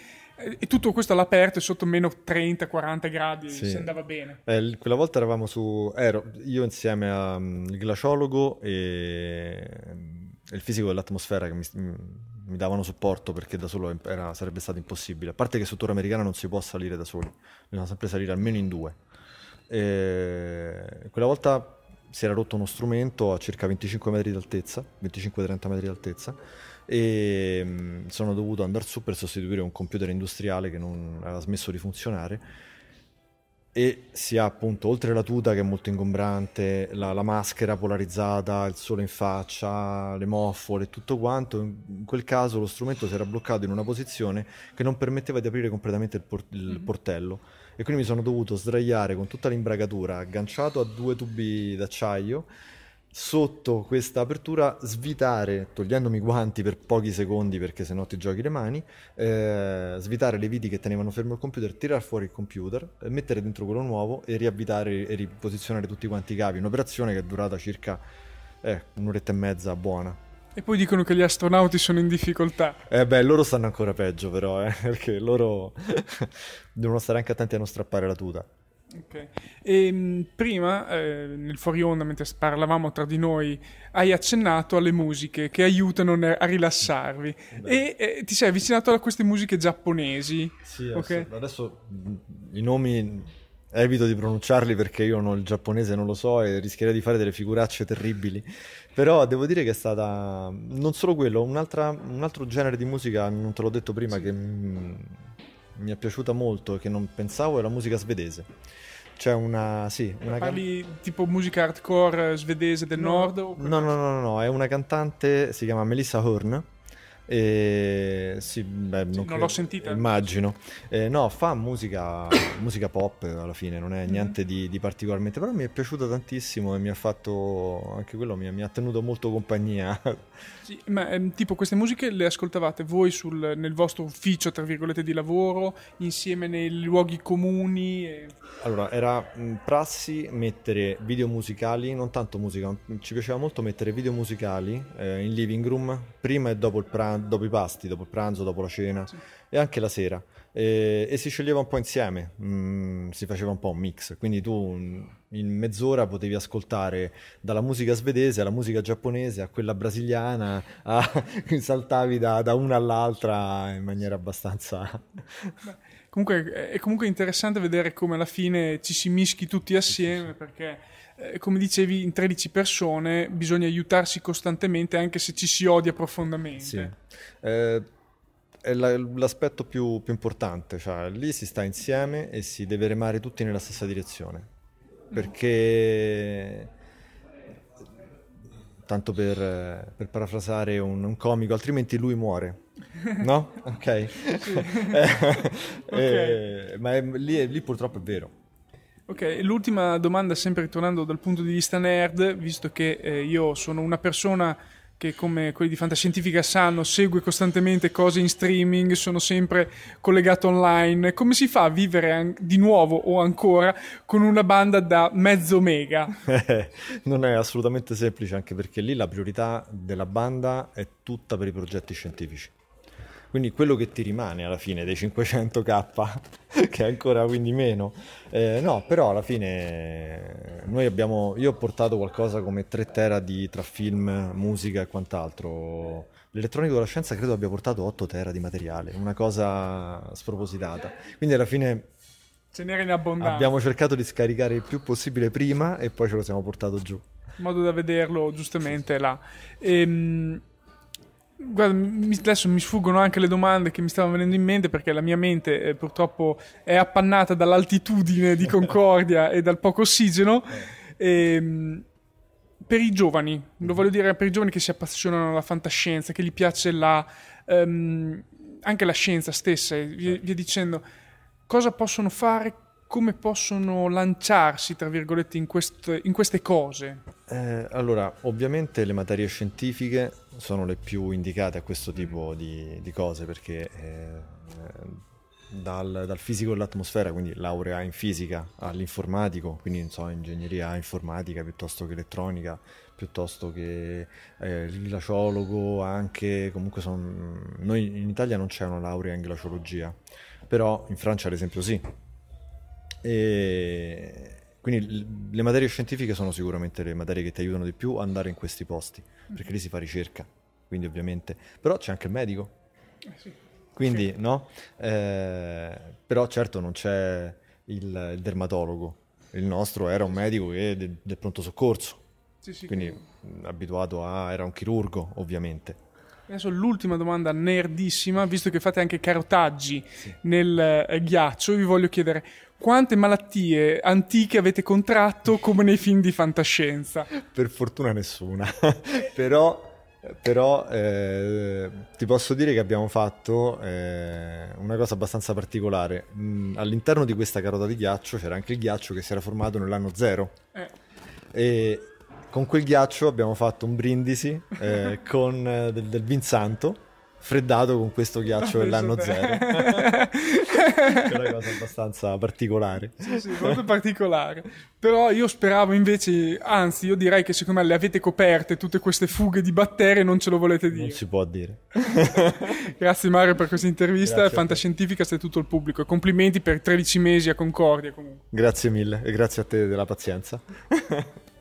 e tutto questo all'aperto e sotto meno 30-40 gradi sì. si andava bene. Eh, quella volta eravamo su, ero io insieme al um, glaciologo e, e, il fisico dell'atmosfera che mi, mi, davano supporto perché da solo era, sarebbe stato impossibile. A parte che su Torre Americana non si può salire da soli, bisogna sempre salire almeno in due. E quella volta si era rotto uno strumento a circa 25 metri di altezza, 25-30 metri di altezza e mm, sono dovuto andare su per sostituire un computer industriale che non aveva smesso di funzionare e si ha appunto oltre la tuta che è molto ingombrante, la, la, maschera polarizzata, il sole in faccia, le moffole tutto quanto, in quel caso lo strumento si era bloccato in una posizione che non permetteva di aprire completamente il, por- il mm-hmm. portello e quindi mi sono dovuto sdraiare con tutta l'imbragatura agganciato a due tubi d'acciaio sotto questa apertura svitare, togliendomi i guanti per pochi secondi perché sennò ti giochi le mani, eh, svitare le viti che tenevano fermo il computer, tirare fuori il computer, mettere dentro quello nuovo e riavvitare e riposizionare tutti quanti i cavi. Un'operazione che è durata circa eh, un'oretta e mezza buona. E poi dicono che gli astronauti sono in difficoltà. Eh beh, loro stanno ancora peggio però, eh, <laughs> perché loro <laughs> devono stare anche attenti a non strappare la tuta. Okay. E, ehm, prima, eh, nel fuori onda, mentre parlavamo tra di noi, hai accennato alle musiche che aiutano a rilassarvi e eh, ti sei avvicinato a queste musiche giapponesi. Sì, okay? adesso i nomi evito di pronunciarli perché io non, il giapponese non lo so e rischierei di fare delle figuracce terribili. Però devo dire che è stata non solo quello, un altro genere di musica, non te l'ho detto prima, sì. che m- mi è piaciuta molto e che non pensavo è la musica svedese. C'è una. Sì, una Parli can... tipo musica hardcore svedese del no, nord? No, no, no, no, no, è una cantante, si chiama Melissa Horn e sì, beh, sì, non, non l'ho sentita. Immagino. Eh, no, fa musica, <coughs> musica pop alla fine, non è mm-hmm. niente di, di, particolarmente, però mi è piaciuta tantissimo e mi ha fatto, anche quello mi, mi ha tenuto molto compagnia. Sì, ma ehm, tipo queste musiche le ascoltavate voi sul, nel vostro ufficio, tra virgolette, di lavoro, insieme nei luoghi comuni? E... Allora, era mh, prassi mettere video musicali, non tanto musica, ci piaceva molto mettere video musicali eh, in living room, prima e dopo il pranzo dopo i pasti, dopo il pranzo, dopo la cena sì. e anche la sera. E, e, si sceglieva un po' insieme, mm, si faceva un po' un mix. Quindi tu in mezz'ora potevi ascoltare dalla musica svedese alla musica giapponese a quella brasiliana, a, <laughs> saltavi da, da una all'altra in maniera abbastanza. Beh, comunque è comunque interessante vedere come alla fine ci si mischi tutti assieme perché eh, come dicevi, in 13 persone bisogna aiutarsi costantemente anche se ci si odia profondamente. Sì. Eh, è la, l'aspetto più, più, importante, cioè lì si sta insieme e si deve remare tutti nella stessa direzione. Perché, tanto per, per parafrasare un, un comico, altrimenti lui muore. No? <laughs> Ok. Sì. <laughs> eh, okay. Eh, ma è, lì, lì purtroppo è vero. Ok, l'ultima domanda, sempre ritornando dal punto di vista nerd, visto che eh, io sono una persona che come quelli di Fantascientifica sanno segue costantemente cose in streaming, sono sempre collegato online, come si fa a vivere an- di nuovo o ancora con una banda da mezzo mega? <laughs> non è assolutamente semplice, anche perché lì la priorità della banda è tutta per i progetti scientifici. Quindi quello che ti rimane alla fine dei 500k, <laughs> che è ancora quindi meno, eh, no, però alla fine noi abbiamo, io ho portato qualcosa come 3 tera di, tra film, musica e quant'altro. L'elettronico della scienza credo abbia portato 8 tera di materiale, una cosa spropositata. Quindi alla fine Ce n'era in abbondanza. Abbiamo cercato di scaricare il più possibile prima e poi ce lo siamo portato giù. In modo da vederlo giustamente là. Ehm, Guarda, adesso mi sfuggono anche le domande che mi stavano venendo in mente perché la mia mente eh, purtroppo è appannata dall'altitudine di Concordia e dal poco ossigeno. E, ehm, per i giovani, lo voglio dire per i giovani che si appassionano alla fantascienza, che gli piace la, um, anche la scienza stessa, e via, via dicendo, cosa possono fare come possono lanciarsi, tra virgolette, in queste, in queste cose? Eh, allora, ovviamente le materie scientifiche sono le più indicate a questo tipo di, di cose perché eh, dal, dal, fisico dell'atmosfera, quindi laurea in fisica, all'informatico, quindi non so, ingegneria informatica piuttosto che elettronica, piuttosto che eh, il glaciologo, anche comunque sono, noi in Italia non c'è una laurea in glaciologia, però in Francia ad esempio sì e quindi le materie scientifiche sono sicuramente le materie che ti aiutano di più ad andare in questi posti, perché lì si fa ricerca, quindi ovviamente... Però c'è anche il medico. Eh sì. Quindi, sì. no? Eh, però certo non c'è il, il, dermatologo. Il nostro era un medico che del, del pronto soccorso. Sì, quindi abituato a... era un chirurgo, ovviamente. Adesso l'ultima domanda nerdissima, visto che fate anche carotaggi nel eh, ghiaccio, vi voglio chiedere quante malattie antiche avete contratto come nei film di fantascienza? Per fortuna nessuna, <laughs> però, però eh, ti posso dire che abbiamo fatto eh, una cosa abbastanza particolare. Mm, all'interno di questa carota di ghiaccio c'era anche il ghiaccio che si era formato nell'anno zero. Eh. E con quel ghiaccio abbiamo fatto un brindisi eh, <laughs> con eh, del, del vin santo freddato con questo ghiaccio dell'anno zero. <laughs> è una cosa abbastanza particolare. Sì, sì, molto particolare. Però io speravo invece, anzi, io direi che secondo me le avete coperte tutte queste fughe di batteri e non ce lo volete dire. Non si può dire. <laughs> Grazie Mario per questa intervista. Grazie. Fantascientifica e tutto il pubblico. E complimenti per 13 mesi a Concordia comunque. Grazie mille e grazie a te della pazienza. <laughs>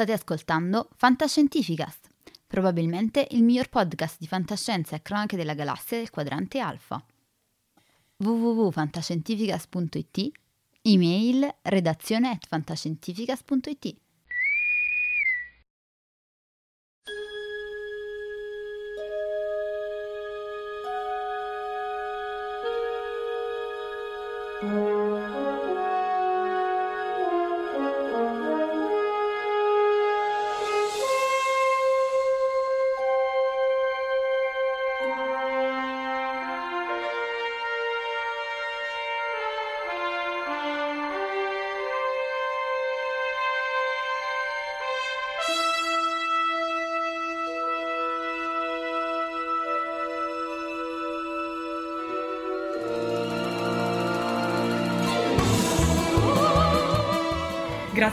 State ascoltando Fantascientificast, probabilmente il miglior podcast di fantascienza e cronache della galassia del quadrante alfa. www.fantascientificast.it Email redazione at fantascientificast.it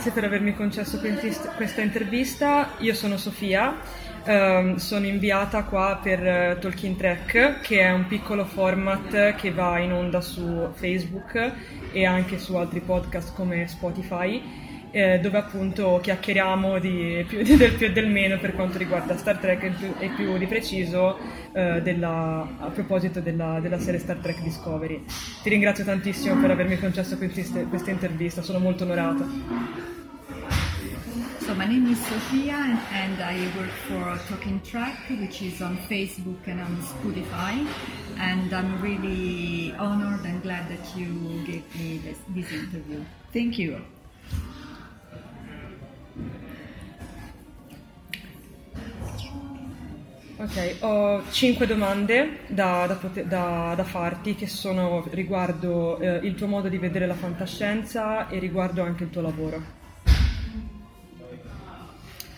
Grazie per avermi concesso questa intervista. Io sono Sofia, ehm, sono inviata qua per eh, Talking Track, che è un piccolo format che va in onda su Facebook e anche su altri podcast come Spotify, eh, dove appunto chiacchieriamo di più, <laughs> del più e del meno per quanto riguarda Star Trek e più, e più di preciso eh, della- a proposito della, della serie Star Trek Discovery. Ti ringrazio tantissimo per avermi concesso questa intervista, sono molto onorata. Name is Sofia and, and I work for Talking Track, which is on Facebook and on Spotify. And I'm really honored and glad that you gave me this, this interview. Thank you. Ok, ho cinque domande da, da da- da farti che sono riguardo eh, il tuo modo di vedere la fantascienza e riguardo anche il tuo lavoro.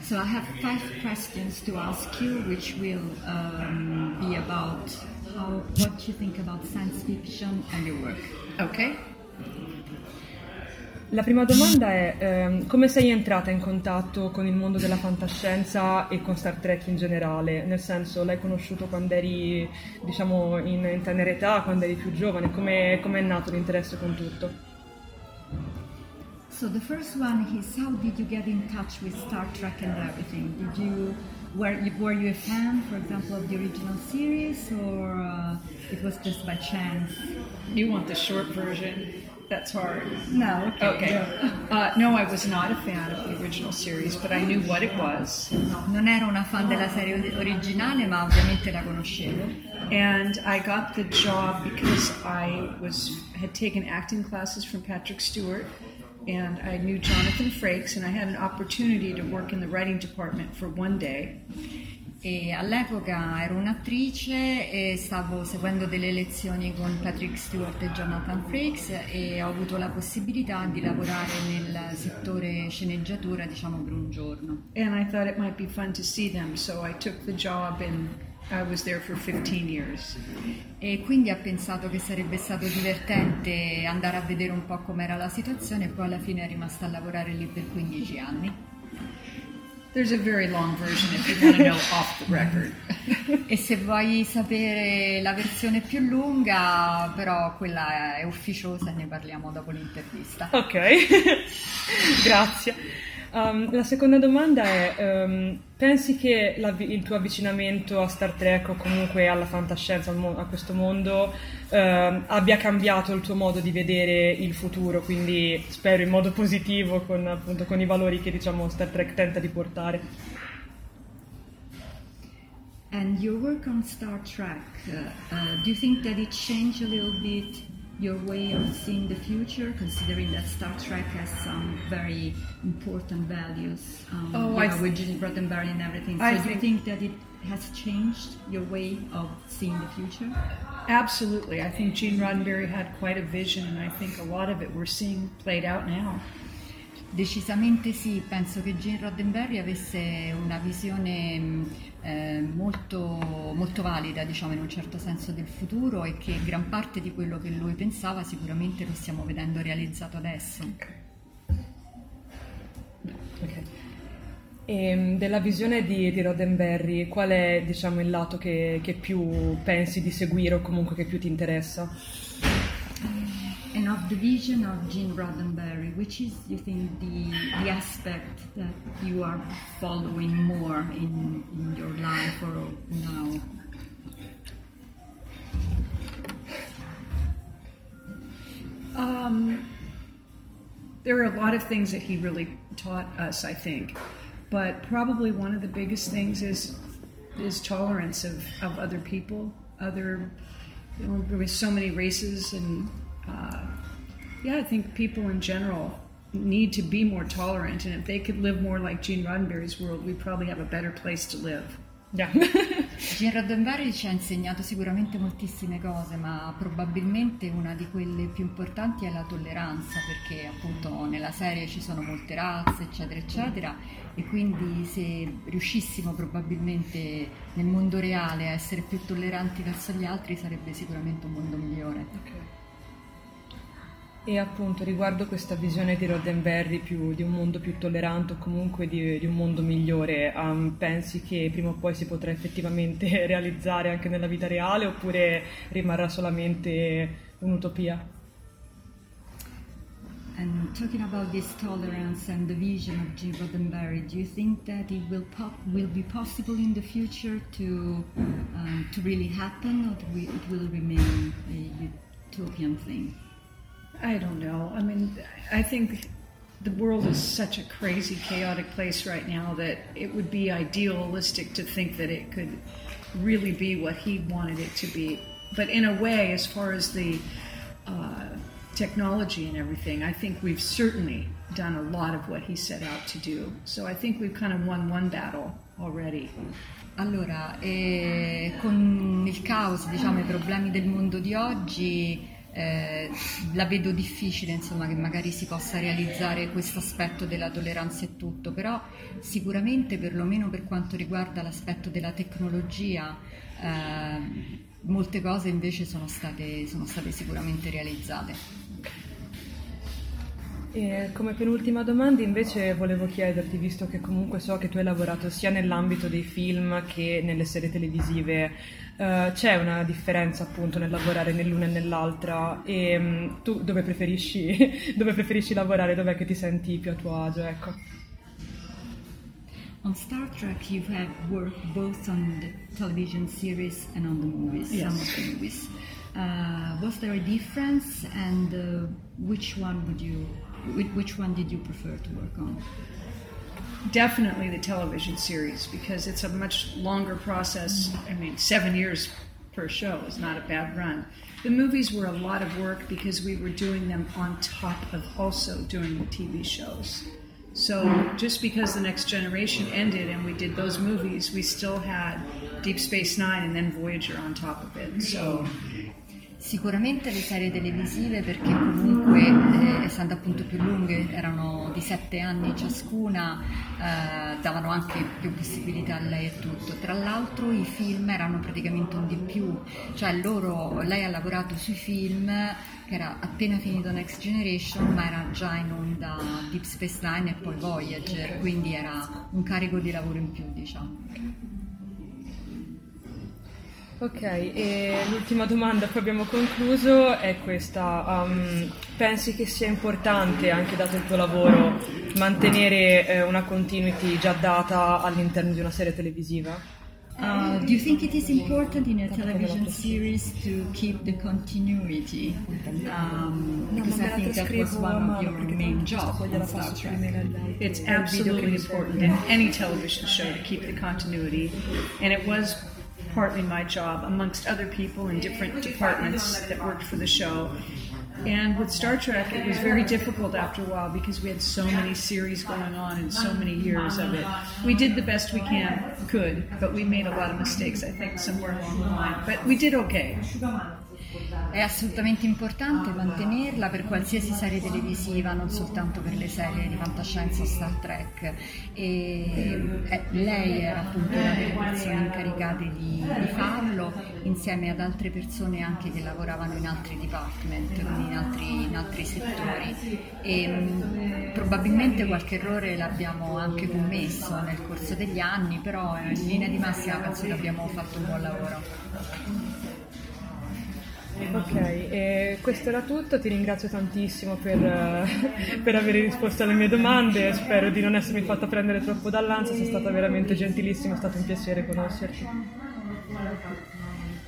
So I have five questions to ask you, which will um, be about how, what you think about science fiction and your work. Okay? La prima domanda è ehm, come sei entrata in contatto con il mondo della fantascienza e con Star Trek in generale? Nel senso, l'hai conosciuto quando eri, diciamo, in, in tenera età, quando eri più giovane? Come come è nato l'interesse con tutto? So the first one is how did you get in touch with Star Trek and everything? Did you were you, were you a fan, for example, of the original series, or uh, it was just by chance? You want the short version? That's hard. No. Okay. no. <laughs> Uh, no, I was not a fan of the original series, but I knew what it was. No, non ero una fan della serie originale, ma ovviamente la conoscevo. And I got the job because I was had taken acting classes from Patrick Stewart, and I knew Jonathan Frakes, and I had an opportunity to work in the writing department for one day. E all'epoca ero un'attrice e stavo seguendo delle lezioni con Patrick Stewart e Jonathan Frakes e ho avuto la possibilità di lavorare nel settore sceneggiatura, diciamo, per un giorno. And I thought it might be fun to see them, so I took the job, and I was there for 15 years. E quindi ha pensato che sarebbe stato divertente andare a vedere un po' com'era la situazione e poi alla fine è rimasta a lavorare lì per 15 anni. There's a very long version if you want to know off the record. <laughs> E se vuoi sapere la versione più lunga, però quella è ufficiosa e ne parliamo dopo l'intervista. Ok, <laughs> grazie. Um, la seconda domanda è, um, pensi che l'avvi- il tuo avvicinamento a Star Trek o comunque alla fantascienza, a questo mondo, um, abbia cambiato il tuo modo di vedere il futuro, quindi spero in modo positivo con, appunto, con i valori che diciamo, Star Trek tenta di portare? And your work on Star Trek, uh, uh, do you think that it changed a little bit your way of seeing the future, considering that Star Trek has some very important values, um, Oh, you I know, th- with Gene Roddenberry and everything? So I do you think- that it has changed your way of seeing the future? Absolutely. I think Gene Roddenberry had quite a vision, and I think a lot of it we're seeing played out now. Decisamente sì, penso che Gene Roddenberry avesse una visione mh, eh, molto, molto valida, diciamo in un certo senso, del futuro e che gran parte di quello che lui pensava sicuramente lo stiamo vedendo realizzato adesso. E, della visione di, di Roddenberry, qual è diciamo, il lato che, che più pensi di seguire o comunque che più ti interessa? The vision of Gene Roddenberry, which is, you think, the, the aspect that you are following more in, in your life or now? Um, there are a lot of things that he really taught us, I think, but probably one of the biggest things is is tolerance of, of other people, other. You know, there was so many races, and uh, yeah, I think people in general need to be more tolerant. And if they could live more like Gene Roddenberry's world, we'd probably have a better place to live. <laughs> Gene Roddenberry ci ha insegnato sicuramente moltissime cose, ma probabilmente una di quelle più importanti è la tolleranza, perché appunto nella serie ci sono molte razze, eccetera, eccetera, e quindi se riuscissimo probabilmente nel mondo reale a essere più tolleranti verso gli altri sarebbe sicuramente un mondo migliore. E appunto riguardo questa visione di Roddenberry più, di un mondo più tollerante o comunque di, di un mondo migliore, um, pensi che prima o poi si potrà effettivamente <laughs> realizzare anche nella vita reale oppure rimarrà solamente un'utopia? And talking about this tolerance and the vision of Gene Roddenberry, do you think that it will pop, will be possible in the future to um, to really happen, or it will remain a utopian thing? I don't know. I mean, I think the world is such a crazy, chaotic place right now that it would be idealistic to think that it could really be what he wanted it to be. But in a way, as far as the uh, technology and everything, I think we've certainly done a lot of what he set out to do. So I think we've kind of won one battle already. Allora, eh, con il caos, diciamo, i problemi del mondo di oggi, eh, la vedo difficile, insomma, che magari si possa realizzare questo aspetto della tolleranza e tutto, però sicuramente, perlomeno per quanto riguarda l'aspetto della tecnologia, eh, molte cose invece sono state, sono state sicuramente realizzate. E come penultima domanda invece volevo chiederti, visto che comunque so che tu hai lavorato sia nell'ambito dei film che nelle serie televisive, eh, c'è una differenza appunto nel lavorare nell'una e nell'altra e mm, tu dove preferisci, <laughs> dove preferisci lavorare, dov'è che ti senti più a tuo agio? Ecco. On Star Trek, you have worked both on the television series and on the movies, Yes. some of the movies. Uh, was there a difference, and uh, which one would you, which, one did you prefer to work on? Definitely the television series because it's a much longer process. I mean, seven years per show is not a bad run. The movies were a lot of work because we were doing them on top of also doing the TV shows. So just because the next generation ended and we did those movies, we still had Deep Space Nine and then Voyager on top of it. So Sicuramente le serie televisive perché comunque eh, essendo appunto più lunghe, erano di sette anni ciascuna, eh, davano anche più possibilità a lei e tutto. Tra l'altro i film erano praticamente un di più, cioè loro, lei ha lavorato sui film che era appena finito Next Generation ma era già in onda Deep Space Nine e poi Voyager, quindi era un carico di lavoro in più diciamo. Ok, e l'ultima domanda, poi abbiamo concluso, è questa. Um, pensi che sia importante, anche dato il tuo lavoro, mantenere eh, una continuity già data all'interno di una serie televisiva? Uh, do you think it is important in a television series to keep the continuity? Um, because I think that was one of your main jobs on Star Trek. it's absolutely important in any television show to keep the continuity. And it was partly my job, amongst other people in different departments that worked for the show. And with Star Trek, it was very difficult after a while because we had so many series going on and so many years of it. We did the best we can, could, but we made a lot of mistakes, I think, somewhere along the line. But we did okay. È assolutamente importante mantenerla per qualsiasi serie televisiva, non soltanto per le serie di fantascienza o Star Trek. E eh, lei era appunto una delle persone incaricate di, di farlo, insieme ad altre persone anche che lavoravano in altri department, quindi in altri, in altri settori. E, mh, probabilmente qualche errore l'abbiamo anche commesso nel corso degli anni, però in linea di massima penso che abbiamo fatto un buon lavoro. Ok, e questo era tutto, ti ringrazio tantissimo per, eh, per aver risposto alle mie domande, spero di non essermi fatta prendere troppo dall'ansia, sei stata veramente gentilissima, è stato un piacere conoscerti.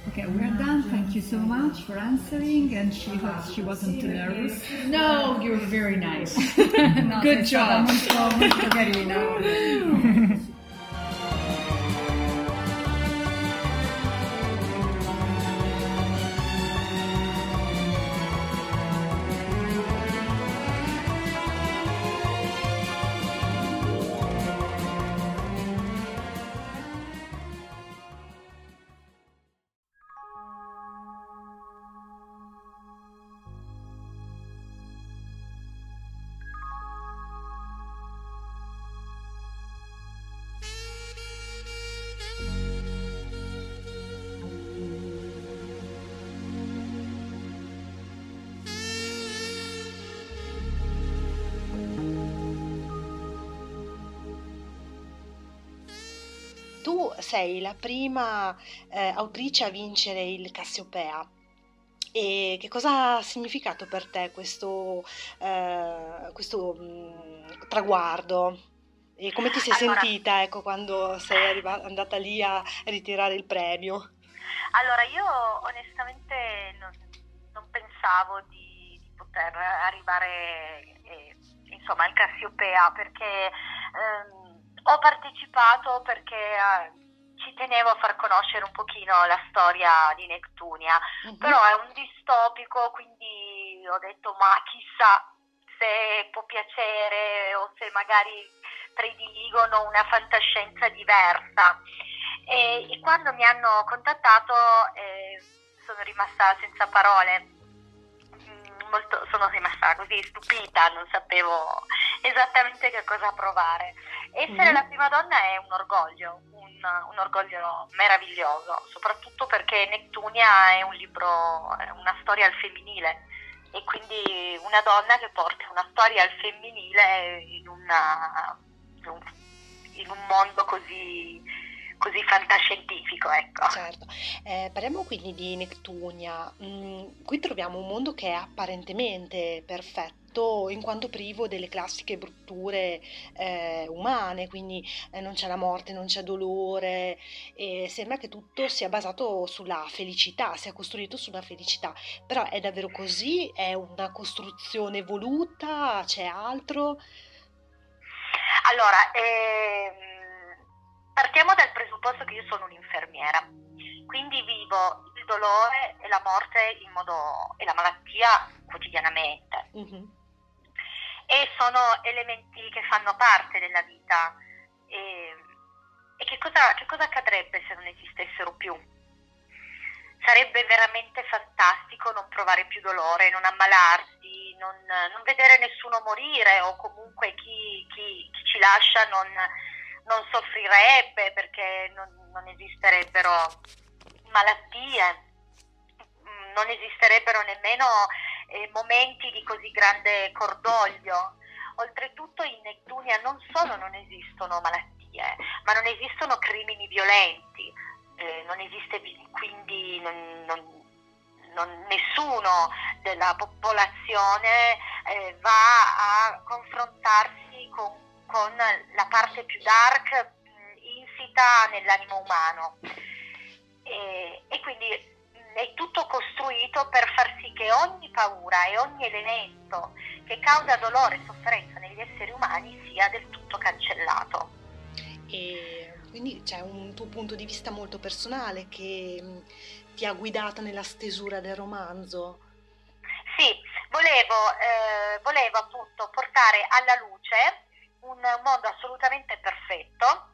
Okay, we're done. Thank you so much for answering, and she hopes she wasn't too nervous. No, you're very nice. <laughs> Good job. Molto, molto carina. <laughs> sei la prima eh, autrice a vincere il Cassiopea. E che cosa ha significato per te questo, eh, questo mh, traguardo? E come ti sei Allora- sentita, ecco, quando sei arriva- andata lì a ritirare il premio? Allora, io onestamente non, non pensavo di, di poter arrivare eh, insomma al Cassiopea perché ehm, ho partecipato perché eh, ci tenevo a far conoscere un pochino la storia di Neptunia, però è un distopico, quindi ho detto ma chissà se può piacere o se magari prediligono una fantascienza diversa. E, e quando mi hanno contattato eh, sono rimasta senza parole, Mm, molto- sono rimasta così stupita, non sapevo esattamente che cosa provare. Essere Mhm. la prima donna è un orgoglio, un, orgoglio meraviglioso, soprattutto perché Neptunia è un libro, una storia al femminile e quindi una donna che porta una storia al femminile in, una- in un, in un mondo così, così fantascientifico, ecco. Certo. Eh, parliamo quindi di Neptunia. Mm, qui troviamo un mondo che è apparentemente perfetto in quanto privo delle classiche brutture eh, umane, quindi eh, non c'è la morte, non c'è dolore, e sembra che tutto sia basato sulla felicità, sia costruito sulla felicità. Però è davvero così? È una costruzione voluta? C'è altro? Allora, ehm, partiamo dal presupposto che io sono un'infermiera, quindi vivo il dolore e la morte in modo, e la malattia quotidianamente Mhm. e sono elementi che fanno parte della vita. E, e che, cosa, che cosa accadrebbe se non esistessero più? Sarebbe veramente fantastico non provare più dolore, non ammalarsi, non, non vedere nessuno morire o comunque chi, chi- chi ci lascia non, non soffrirebbe perché non, non esisterebbero malattie, mm, non esisterebbero nemmeno eh, momenti di così grande cordoglio. Oltretutto in Nettunia non solo non esistono malattie, ma non esistono crimini violenti, eh, non esiste quindi non- non- non- nessuno della popolazione eh, va a confrontarsi con, con la parte più dark mh, insita nell'animo umano. E, e quindi mh, è tutto costruito per far sì che ogni paura e ogni elemento che causa dolore e sofferenza negli esseri umani sia del tutto cancellato. E quindi c'è un tuo punto di vista molto personale che mh, ti ha guidata nella stesura del romanzo. Sì, volevo, eh, volevo appunto portare alla luce un mondo assolutamente perfetto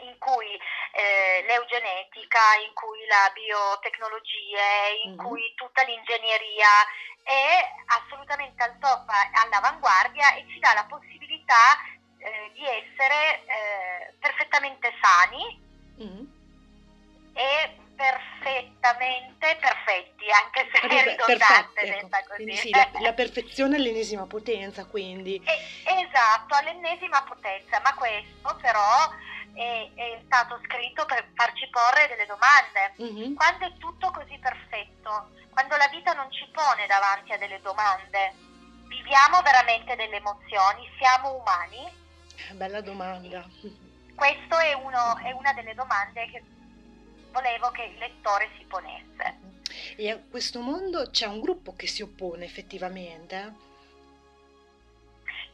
in cui eh, l'eugenetica, in cui la biotecnologia, in Mhm. cui tutta l'ingegneria è assolutamente al top, all'avanguardia e ci dà la possibilità eh, di essere eh, perfettamente sani Mm. e perfettamente perfetti, anche se è Proprio per- ridondante ecco. così. Sì, la, la perfezione all'ennesima potenza, quindi. Eh, Esatto, all'ennesima potenza, ma questo però è, è stato scritto per farci porre delle domande. Mhm. Quando è tutto così perfetto, quando la vita non ci pone davanti a delle domande, viviamo veramente delle emozioni, siamo umani? Bella domanda. Questo è, uno- è una delle domande che volevo che il lettore si ponesse. E a questo mondo c'è un gruppo che si oppone effettivamente?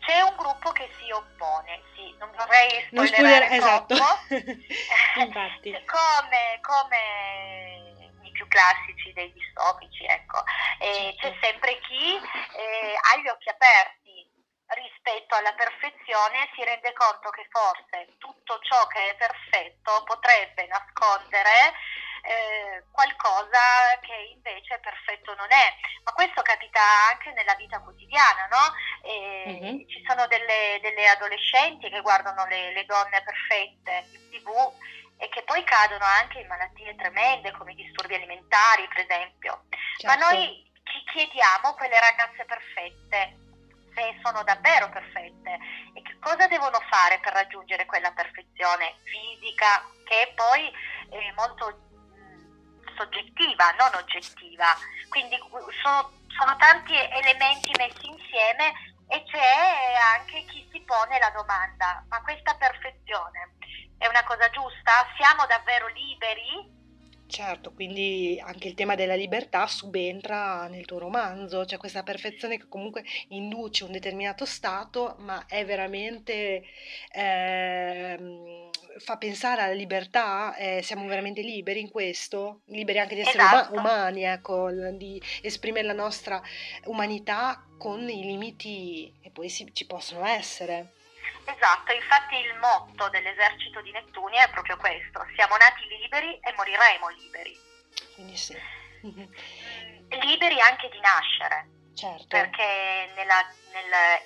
C'è un gruppo che si oppone, sì, non vorrei Non spoilerare spoiler- esatto. <laughs> Infatti. <laughs> come, come i più classici dei distopici, ecco. E Certo. C'è sempre chi eh, ha gli occhi aperti rispetto alla perfezione si rende conto che forse tutto ciò che è perfetto potrebbe nascondere eh, qualcosa che invece perfetto non è. Ma questo capita anche nella vita quotidiana, no? Mhm. Ci sono delle, delle adolescenti che guardano le, le donne perfette in tv e che poi cadono anche in malattie tremende come i disturbi alimentari, per esempio. Ma Certo. noi ci chiediamo quelle ragazze perfette se sono davvero perfette e che cosa devono fare per raggiungere quella perfezione fisica che è poi eh, molto mh, soggettiva, non oggettiva. Quindi sono, sono tanti elementi messi insieme e c'è anche chi si pone la domanda, ma questa perfezione è una cosa giusta? Siamo davvero liberi? Certo, quindi anche il tema della libertà subentra nel tuo romanzo, cioè questa perfezione che comunque induce un determinato stato, ma è veramente, ehm, fa pensare alla libertà, eh, siamo veramente liberi in questo, liberi anche di essere uma- Esatto. umani, ecco, di esprimere la nostra umanità con i limiti che poi si- ci possono essere. Esatto, infatti il motto dell'esercito di Nettunia è proprio questo, siamo nati liberi e moriremo liberi. Quindi sì. Mm, Liberi anche di nascere, Certo. perché nella- nel-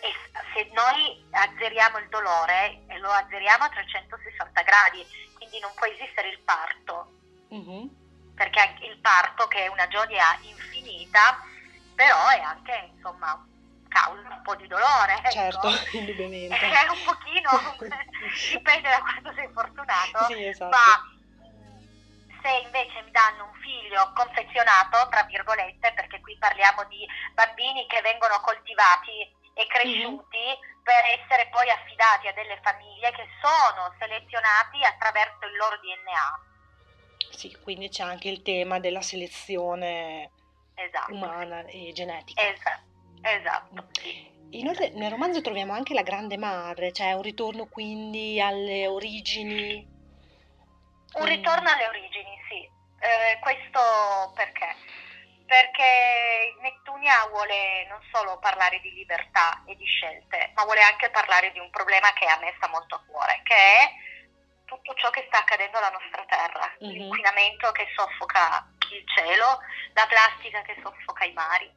se noi azzeriamo il dolore e lo azzeriamo a 360 gradi, quindi non può esistere il parto, Mhm. perché anche il parto che è una gioia infinita, però è anche insomma causa un po' di dolore. ecco. Certo, <laughs> indubbiamente. È un pochino, <laughs> dipende da quanto sei fortunato, Sì, esatto. ma se invece mi danno un figlio confezionato, tra virgolette, perché qui parliamo di bambini che vengono coltivati e cresciuti per essere poi affidati a delle famiglie che sono selezionati attraverso il loro DNA. Sì, quindi c'è anche il tema della selezione Esatto. umana e genetica. Esa- esatto. Inoltre nel romanzo troviamo anche la grande madre, cioè un ritorno quindi alle origini. Un Mm. ritorno alle origini, sì. Eh, questo perché? Perché Nettunia vuole non solo parlare di libertà e di scelte, ma vuole anche parlare di un problema che a me sta molto a cuore, che è tutto ciò che sta accadendo alla nostra terra, Mhm. l'inquinamento che soffoca il cielo, la plastica che soffoca i mari,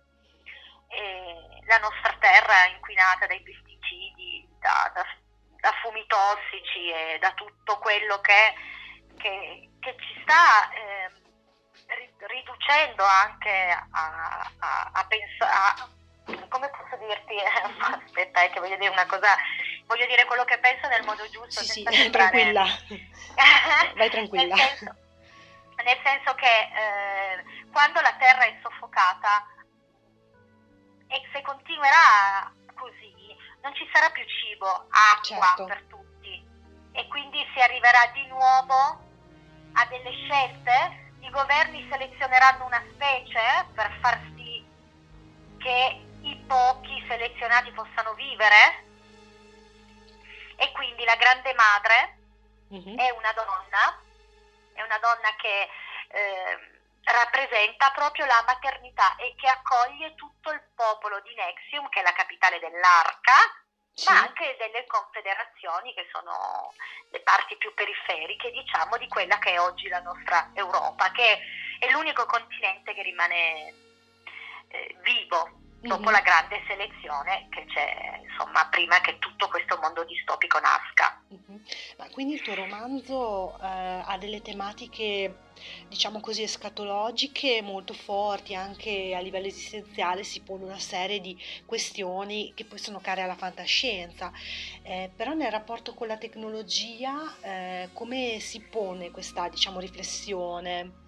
e la nostra terra inquinata dai pesticidi, da, da- da fumi tossici e da tutto quello che, che- che ci sta ri- riducendo anche a, a, a pensare, come posso dirti, <laughs> aspetta eh, che voglio dire una cosa, voglio dire quello che penso nel modo giusto. Sì, sì, <laughs> tranquilla. Vai tranquilla. <laughs> nel senso, nel senso che eh, quando la terra è soffocata e se continuerà così non ci sarà più cibo, acqua Certo. per tutti e quindi si arriverà di nuovo a delle scelte, i governi selezioneranno una specie per far sì che i pochi selezionati possano vivere e quindi la grande madre Mhm. è una donna, è una donna che eh, rappresenta proprio la maternità e che accoglie tutto il popolo di Nexium, che è la capitale dell'Arca, Sì. ma anche delle confederazioni che sono le parti più periferiche, diciamo, di quella che è oggi la nostra Europa, che è l'unico continente che rimane eh, vivo dopo Mhm. la grande selezione che c'è, insomma, prima che tutto questo mondo distopico nasca. Mhm. Ma quindi il tuo romanzo eh, ha delle tematiche, diciamo così, escatologiche molto forti, anche a livello esistenziale si pone una serie di questioni che poi sono care alla fantascienza, eh, però nel rapporto con la tecnologia eh, come si pone questa, diciamo, riflessione?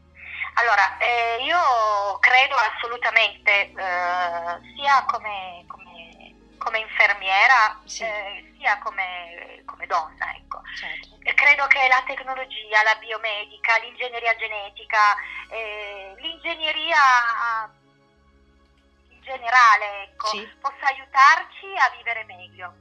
Allora, eh, io credo assolutamente, eh, sia come, come, come infermiera, Sì. eh, sia come, come donna, ecco. Certo. Credo che la tecnologia, la biomedica, l'ingegneria genetica, eh, l'ingegneria in generale, ecco, Sì. possa aiutarci a vivere meglio.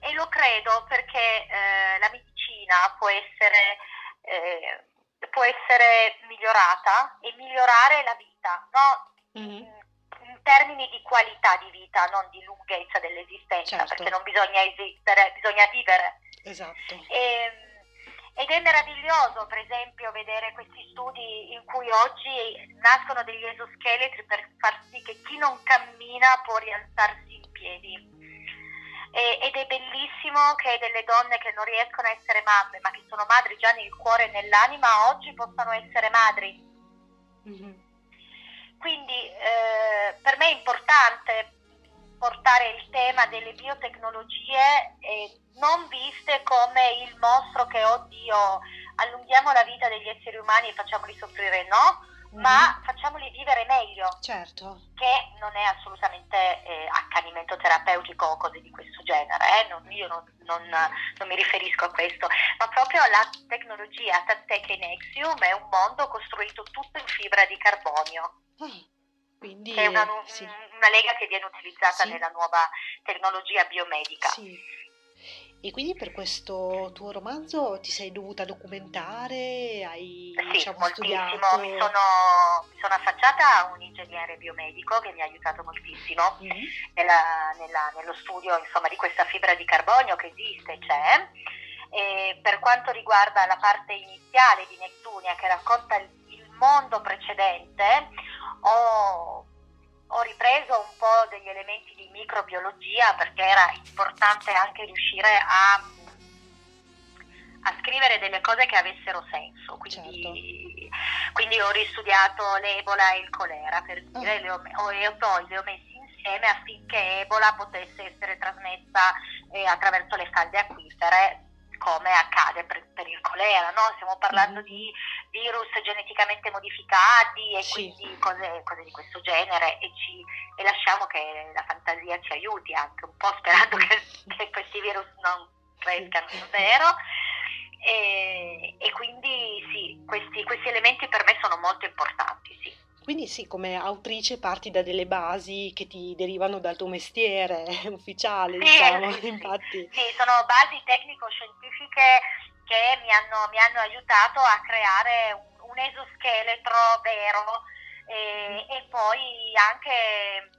E lo credo perché eh, la medicina può essere, eh, può essere migliorata e migliorare la vita, no? Mhm. in termini di qualità di vita, non di lunghezza dell'esistenza, Certo. perché non bisogna esistere, bisogna vivere. Esatto. E- ed è meraviglioso, per esempio, vedere questi studi in cui oggi nascono degli esoscheletri per far sì che chi non cammina può rialzarsi in piedi. E- ed è bellissimo che delle donne che non riescono a essere mamme, ma che sono madri già nel cuore e nell'anima, oggi possano essere madri. Mhm. Quindi eh, per me è importante portare il tema delle biotecnologie eh, non viste come il mostro che, oddio, allunghiamo la vita degli esseri umani e facciamoli soffrire, no, ma facciamoli vivere meglio, Certo. che non è assolutamente eh, accanimento terapeutico o cose di questo genere, eh, non- io non, non- non mi riferisco a questo, ma proprio alla tecnologia, tant'è che Nexium è un mondo costruito tutto in fibra di carbonio Ah, quindi che è una, sì. una lega che viene utilizzata Sì. nella nuova tecnologia biomedica. Sì. E quindi per questo tuo romanzo ti sei dovuta documentare, hai Sì, diciamo, moltissimo. studiato? Mi sono, mi sono affacciata a un ingegnere biomedico che mi ha aiutato moltissimo Mhm. nella- nella- nello studio insomma, di questa fibra di carbonio che esiste, c'è. E per quanto riguarda la parte iniziale di Nettunia che racconta il, il mondo precedente, ho, ho ripreso un po' degli elementi di microbiologia perché era importante anche riuscire a, a scrivere delle cose che avessero senso. Quindi, quindi ho ristudiato l'Ebola e il colera per dire, le ho, ho- e poi le ho messi insieme affinché Ebola potesse essere trasmessa eh, attraverso le falde acquifere come accade per, per il colera, no? Stiamo parlando di virus geneticamente modificati e quindi cose, cose di questo genere e, ci, e lasciamo che la fantasia ci aiuti anche un po' sperando che, che questi virus non crescano davvero. E, e quindi sì, questi, questi elementi per me sono molto importanti, sì. Quindi sì, come autrice parti da delle basi che ti derivano dal tuo mestiere <laughs> ufficiale, Sì, diciamo, sì, infatti. Sì, sono basi tecnico-scientifiche che mi hanno, mi hanno aiutato a creare un, un esoscheletro vero e, e poi anche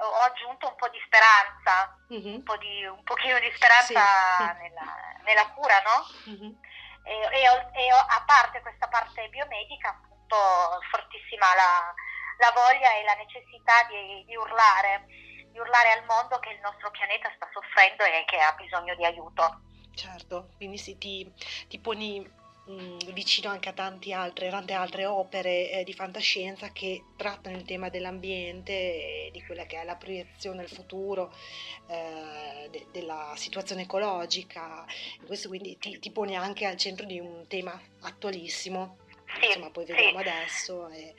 ho aggiunto un po' di speranza, un, po di, un pochino di speranza Sì. nella, nella cura, no? Mhm. E, e ho- e ho- a parte questa parte biomedica, appunto, fortissima la, la voglia e la necessità di, di urlare, di urlare al mondo che il nostro pianeta sta soffrendo e che ha bisogno di aiuto. Certo, quindi sì, ti, ti poni vicino anche a tanti altre, tante altre opere eh, di fantascienza che trattano il tema dell'ambiente e di quella che è la proiezione al futuro eh, de- della situazione ecologica. Questo quindi ti, ti pone anche al centro di un tema attualissimo, Sì, insomma poi sì. vediamo adesso. e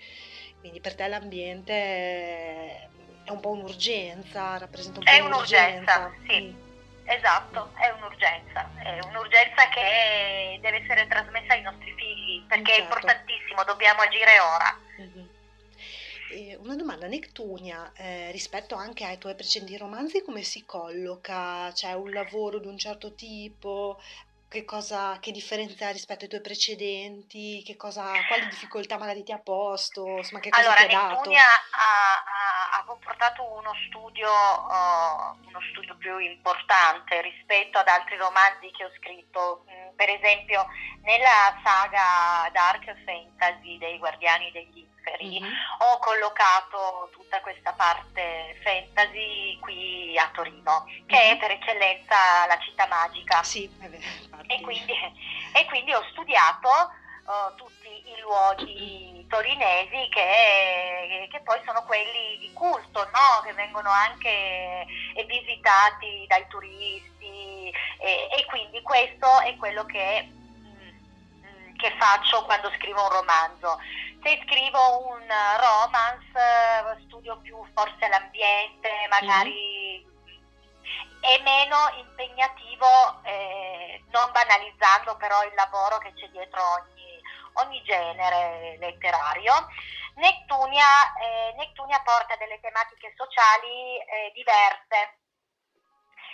quindi per te l'ambiente è è un po' un'urgenza, rappresenta un po' È un'urgenza, Mm. sì. Esatto, è un'urgenza, è un'urgenza che deve essere trasmessa ai nostri figli perché è Certo. importantissimo, dobbiamo agire ora. E una domanda, Nectunia, eh, rispetto anche ai tuoi precedenti romanzi, come si colloca? C'è un lavoro di un certo tipo? Che cosa, che differenza ha rispetto ai tuoi precedenti? Che cosa, quali difficoltà magari ti ha posto? Insomma, che cosa Allora, ti ha dato? Nettunia ha, ha- comportato uno studio, uh, uno studio più importante rispetto ad altri romanzi che ho scritto. Mm, per esempio, nella saga Dark Fantasy dei Guardiani degli Inferi Mhm. ho collocato tutta questa parte fantasy qui a Torino, che è per eccellenza la città magica. Sì, è vero, infatti. E quindi, <laughs> e quindi ho studiato eh, tutti i luoghi torinesi che, che poi sono quelli di culto, no? che vengono anche eh, visitati dai turisti e, e quindi questo è quello che, mm, che faccio quando scrivo un romanzo. Se scrivo un romance eh, studio più forse l'ambiente, magari è meno impegnativo, eh, non banalizzando però il lavoro che c'è dietro ogni, ogni genere letterario. Nettunia, eh, Nettunia porta delle tematiche sociali eh, diverse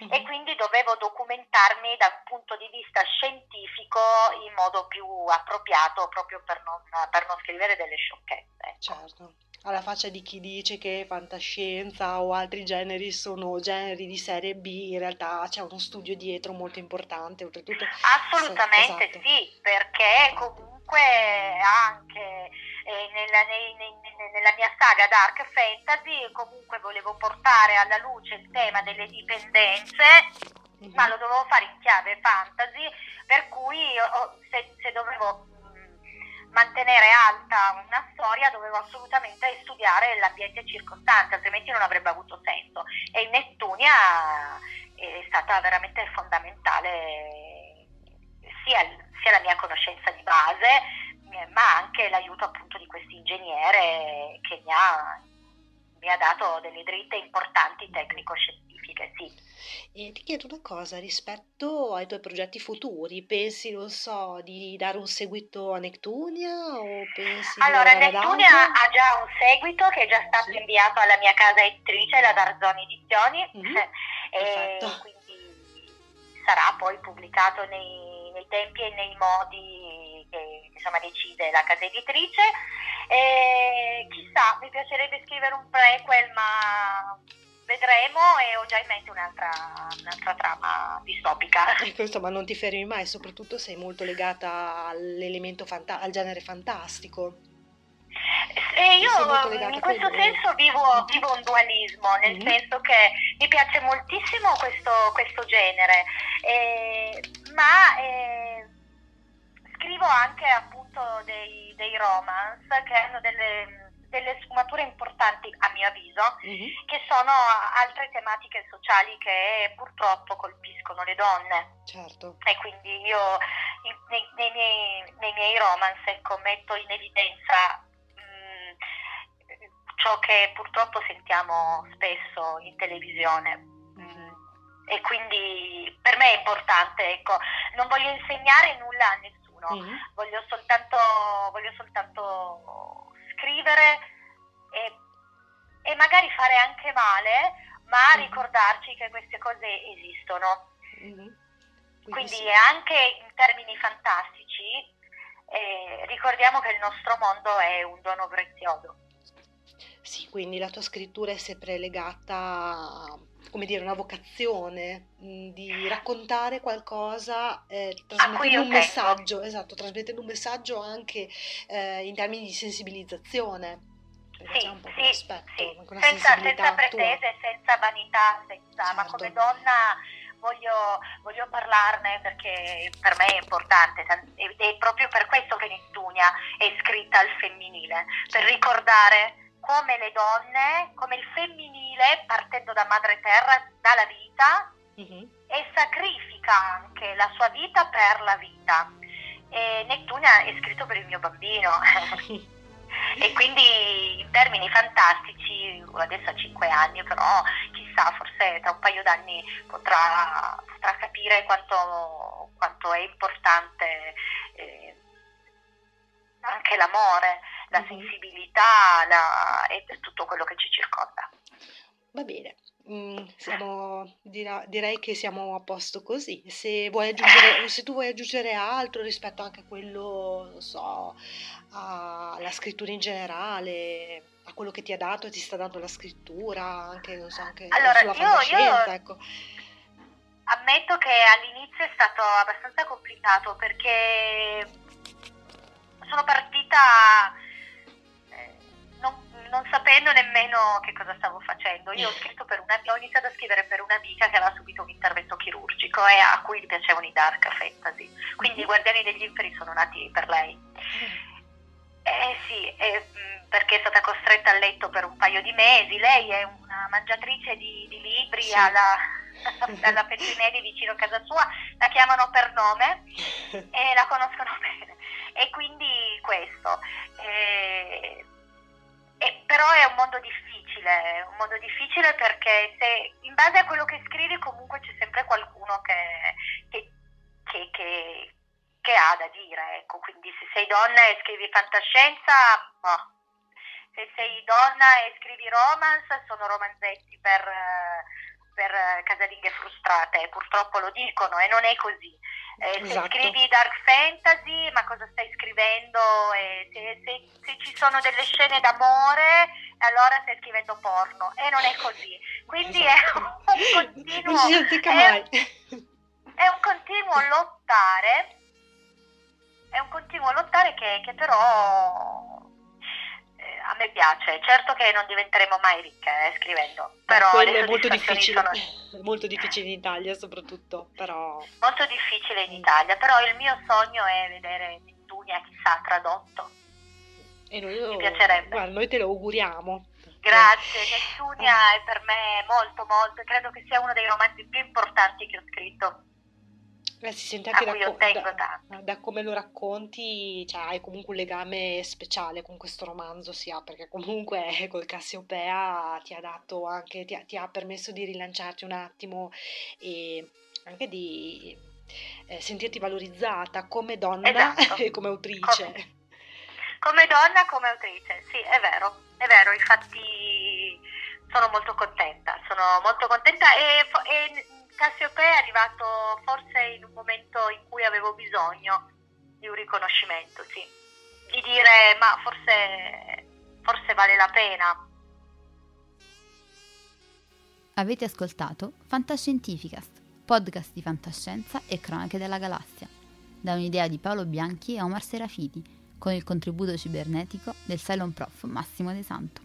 e quindi dovevo documentarmi da un punto di vista scientifico in modo più appropriato proprio per non, per non scrivere delle sciocchezze. Certo, alla faccia di chi dice che fantascienza o altri generi sono generi di serie B, in realtà c'è uno studio dietro molto importante, oltretutto. Assolutamente esatto. sì, perché comunque anche eh, nella, nei- nei- nella mia saga Dark Fantasy comunque volevo portare alla luce il tema delle dipendenze, ma lo dovevo fare in chiave fantasy, per cui oh, se, se dovevo mantenere alta una storia dovevo assolutamente studiare l'ambiente circostante, altrimenti non avrebbe avuto senso. E in Nettunia è stata veramente fondamentale sia, sia la mia conoscenza di base, eh, ma anche l'aiuto appunto di questo ingegnere che mi ha, mi ha dato delle dritte importanti tecnico-scientifiche, sì. E ti chiedo una cosa rispetto ai tuoi progetti futuri, pensi, non so, di dare un seguito a Nectunia o pensi Allora, altro? ha già un seguito che è già stato inviato alla mia casa editrice, la Darzoni Edizioni, Mhm. <laughs> e Perfetto. quindi sarà poi pubblicato nei, nei tempi e nei modi che insomma, decide la casa editrice. E chissà, mi piacerebbe scrivere un prequel, ma vedremo e ho già in mente un'altra, un'altra trama distopica. <laughs> Ecco, insomma, non ti fermi mai, soprattutto sei molto legata all'elemento fanta- al genere fantastico. E io legata in questo senso vivo, vivo un dualismo, nel Mhm. senso che mi piace moltissimo questo, questo genere, eh, ma eh, scrivo anche appunto dei, dei romance che hanno delle, delle sfumature importanti a mio avviso, che sono altre tematiche sociali che purtroppo colpiscono le donne. Certo. E quindi io in- nei, nei miei, nei miei romance ecco, metto in evidenza mh, ciò che purtroppo sentiamo spesso in televisione. Mm, E quindi per me è importante, ecco, non voglio insegnare nulla a nessuno, Mhm. voglio, soltanto, voglio soltanto scrivere e, e magari fare anche male, ma ricordarci che queste cose esistono. Mhm. Quindi sì. anche in termini fantastici eh, ricordiamo che il nostro mondo è un dono prezioso. Sì, quindi la tua scrittura è sempre legata a, come dire, una vocazione mh, di raccontare qualcosa, eh, cui trasmettendo un tengo. messaggio, esatto, trasmettendo un messaggio anche eh, in termini di sensibilizzazione. Perché c'è un po' quell'aspetto, anche una Senza, senza tua. pretese, senza vanità, senza, ma Certo. come donna voglio, voglio parlarne perché per me è importante tan- ed è proprio per questo che Nettunia è scritta al femminile, per ricordare come le donne, come il femminile, partendo da madre terra, dà la vita Mhm. e sacrifica anche la sua vita per la vita. E Nettunia è scritto per il mio bambino. <laughs> e quindi in termini fantastici, adesso ha 5 anni, però chissà, forse tra un paio d'anni potrà, potrà capire quanto, quanto è importante eh, anche l'amore, la sensibilità la- e tutto quello che ci circonda. Va bene, mm, siamo- direi che siamo a posto così. Se vuoi aggiungere, <laughs> se tu vuoi aggiungere altro rispetto anche a quello, non so, alla scrittura in generale, a quello che ti ha dato e ti sta dando la scrittura, anche, non so, anche Allora, sulla io- io- ecco. Ammetto che all'inizio è stato abbastanza complicato perché sono partita non, sapendo nemmeno che cosa stavo facendo. Io ho, scritto per una, ho iniziato a scrivere per un'amica che aveva subito un intervento chirurgico e a cui gli piacevano i dark fantasy. Quindi i Guardiani degli Inferi sono nati per lei. Eh sì, eh, perché è stata costretta a letto per un paio di mesi. Lei è una mangiatrice di, di libri Sì. alla, <laughs> alla Petrinelli vicino a casa sua, la chiamano per nome <laughs> e la conoscono <laughs> bene. E quindi questo. Eh, e però è un mondo difficile, un mondo difficile perché se in base a quello che scrivi comunque c'è sempre qualcuno che, che- che- che- che ha da dire, ecco, quindi se sei donna e scrivi fantascienza, boh. se sei donna e scrivi romance sono romanzetti per, eh, per eh, casalinghe frustrate, purtroppo lo dicono e non è così. Eh, Esatto. Se scrivi dark fantasy, ma cosa stai scrivendo? E se, se- se ci sono delle scene d'amore, allora stai scrivendo porno e non è così. Quindi Esatto. è un continuo, Non si è- è un continuo lottare, è un continuo lottare che, che però eh, a me piace. Certo che non diventeremo mai ricche eh, scrivendo, però Quello è molto difficile, sono <laughs> molto difficile in Italia soprattutto, però... molto difficile in Italia, però il mio sogno è vedere Nettunia chissà tradotto. E noi, lo- Mi piacerebbe. guarda, noi te lo auguriamo. Grazie, Nettunia è per me molto molto, credo che sia uno dei romanzi più importanti che ho scritto, Eh, si sente anche da, co- da- da come lo racconti, cioè, hai comunque un legame speciale con questo romanzo, sia perché comunque col Cassiopea ti ha dato anche, ti ha, ti ha permesso di rilanciarti un attimo e anche di eh, sentirti valorizzata come donna Esatto. <laughs> e come autrice. Come- Come donna, come autrice, sì, è vero, è vero, infatti sono molto contenta, sono molto contenta e, e Cassiopea è arrivato forse in un momento in cui avevo bisogno di un riconoscimento, sì, di dire ma forse, forse vale la pena. Avete ascoltato Fantascientificast, podcast di fantascienza e cronache della galassia, da un'idea di Paolo Bianchi e Omar Serafiti, con il contributo cibernetico del Cylon Prof Massimo De Santo.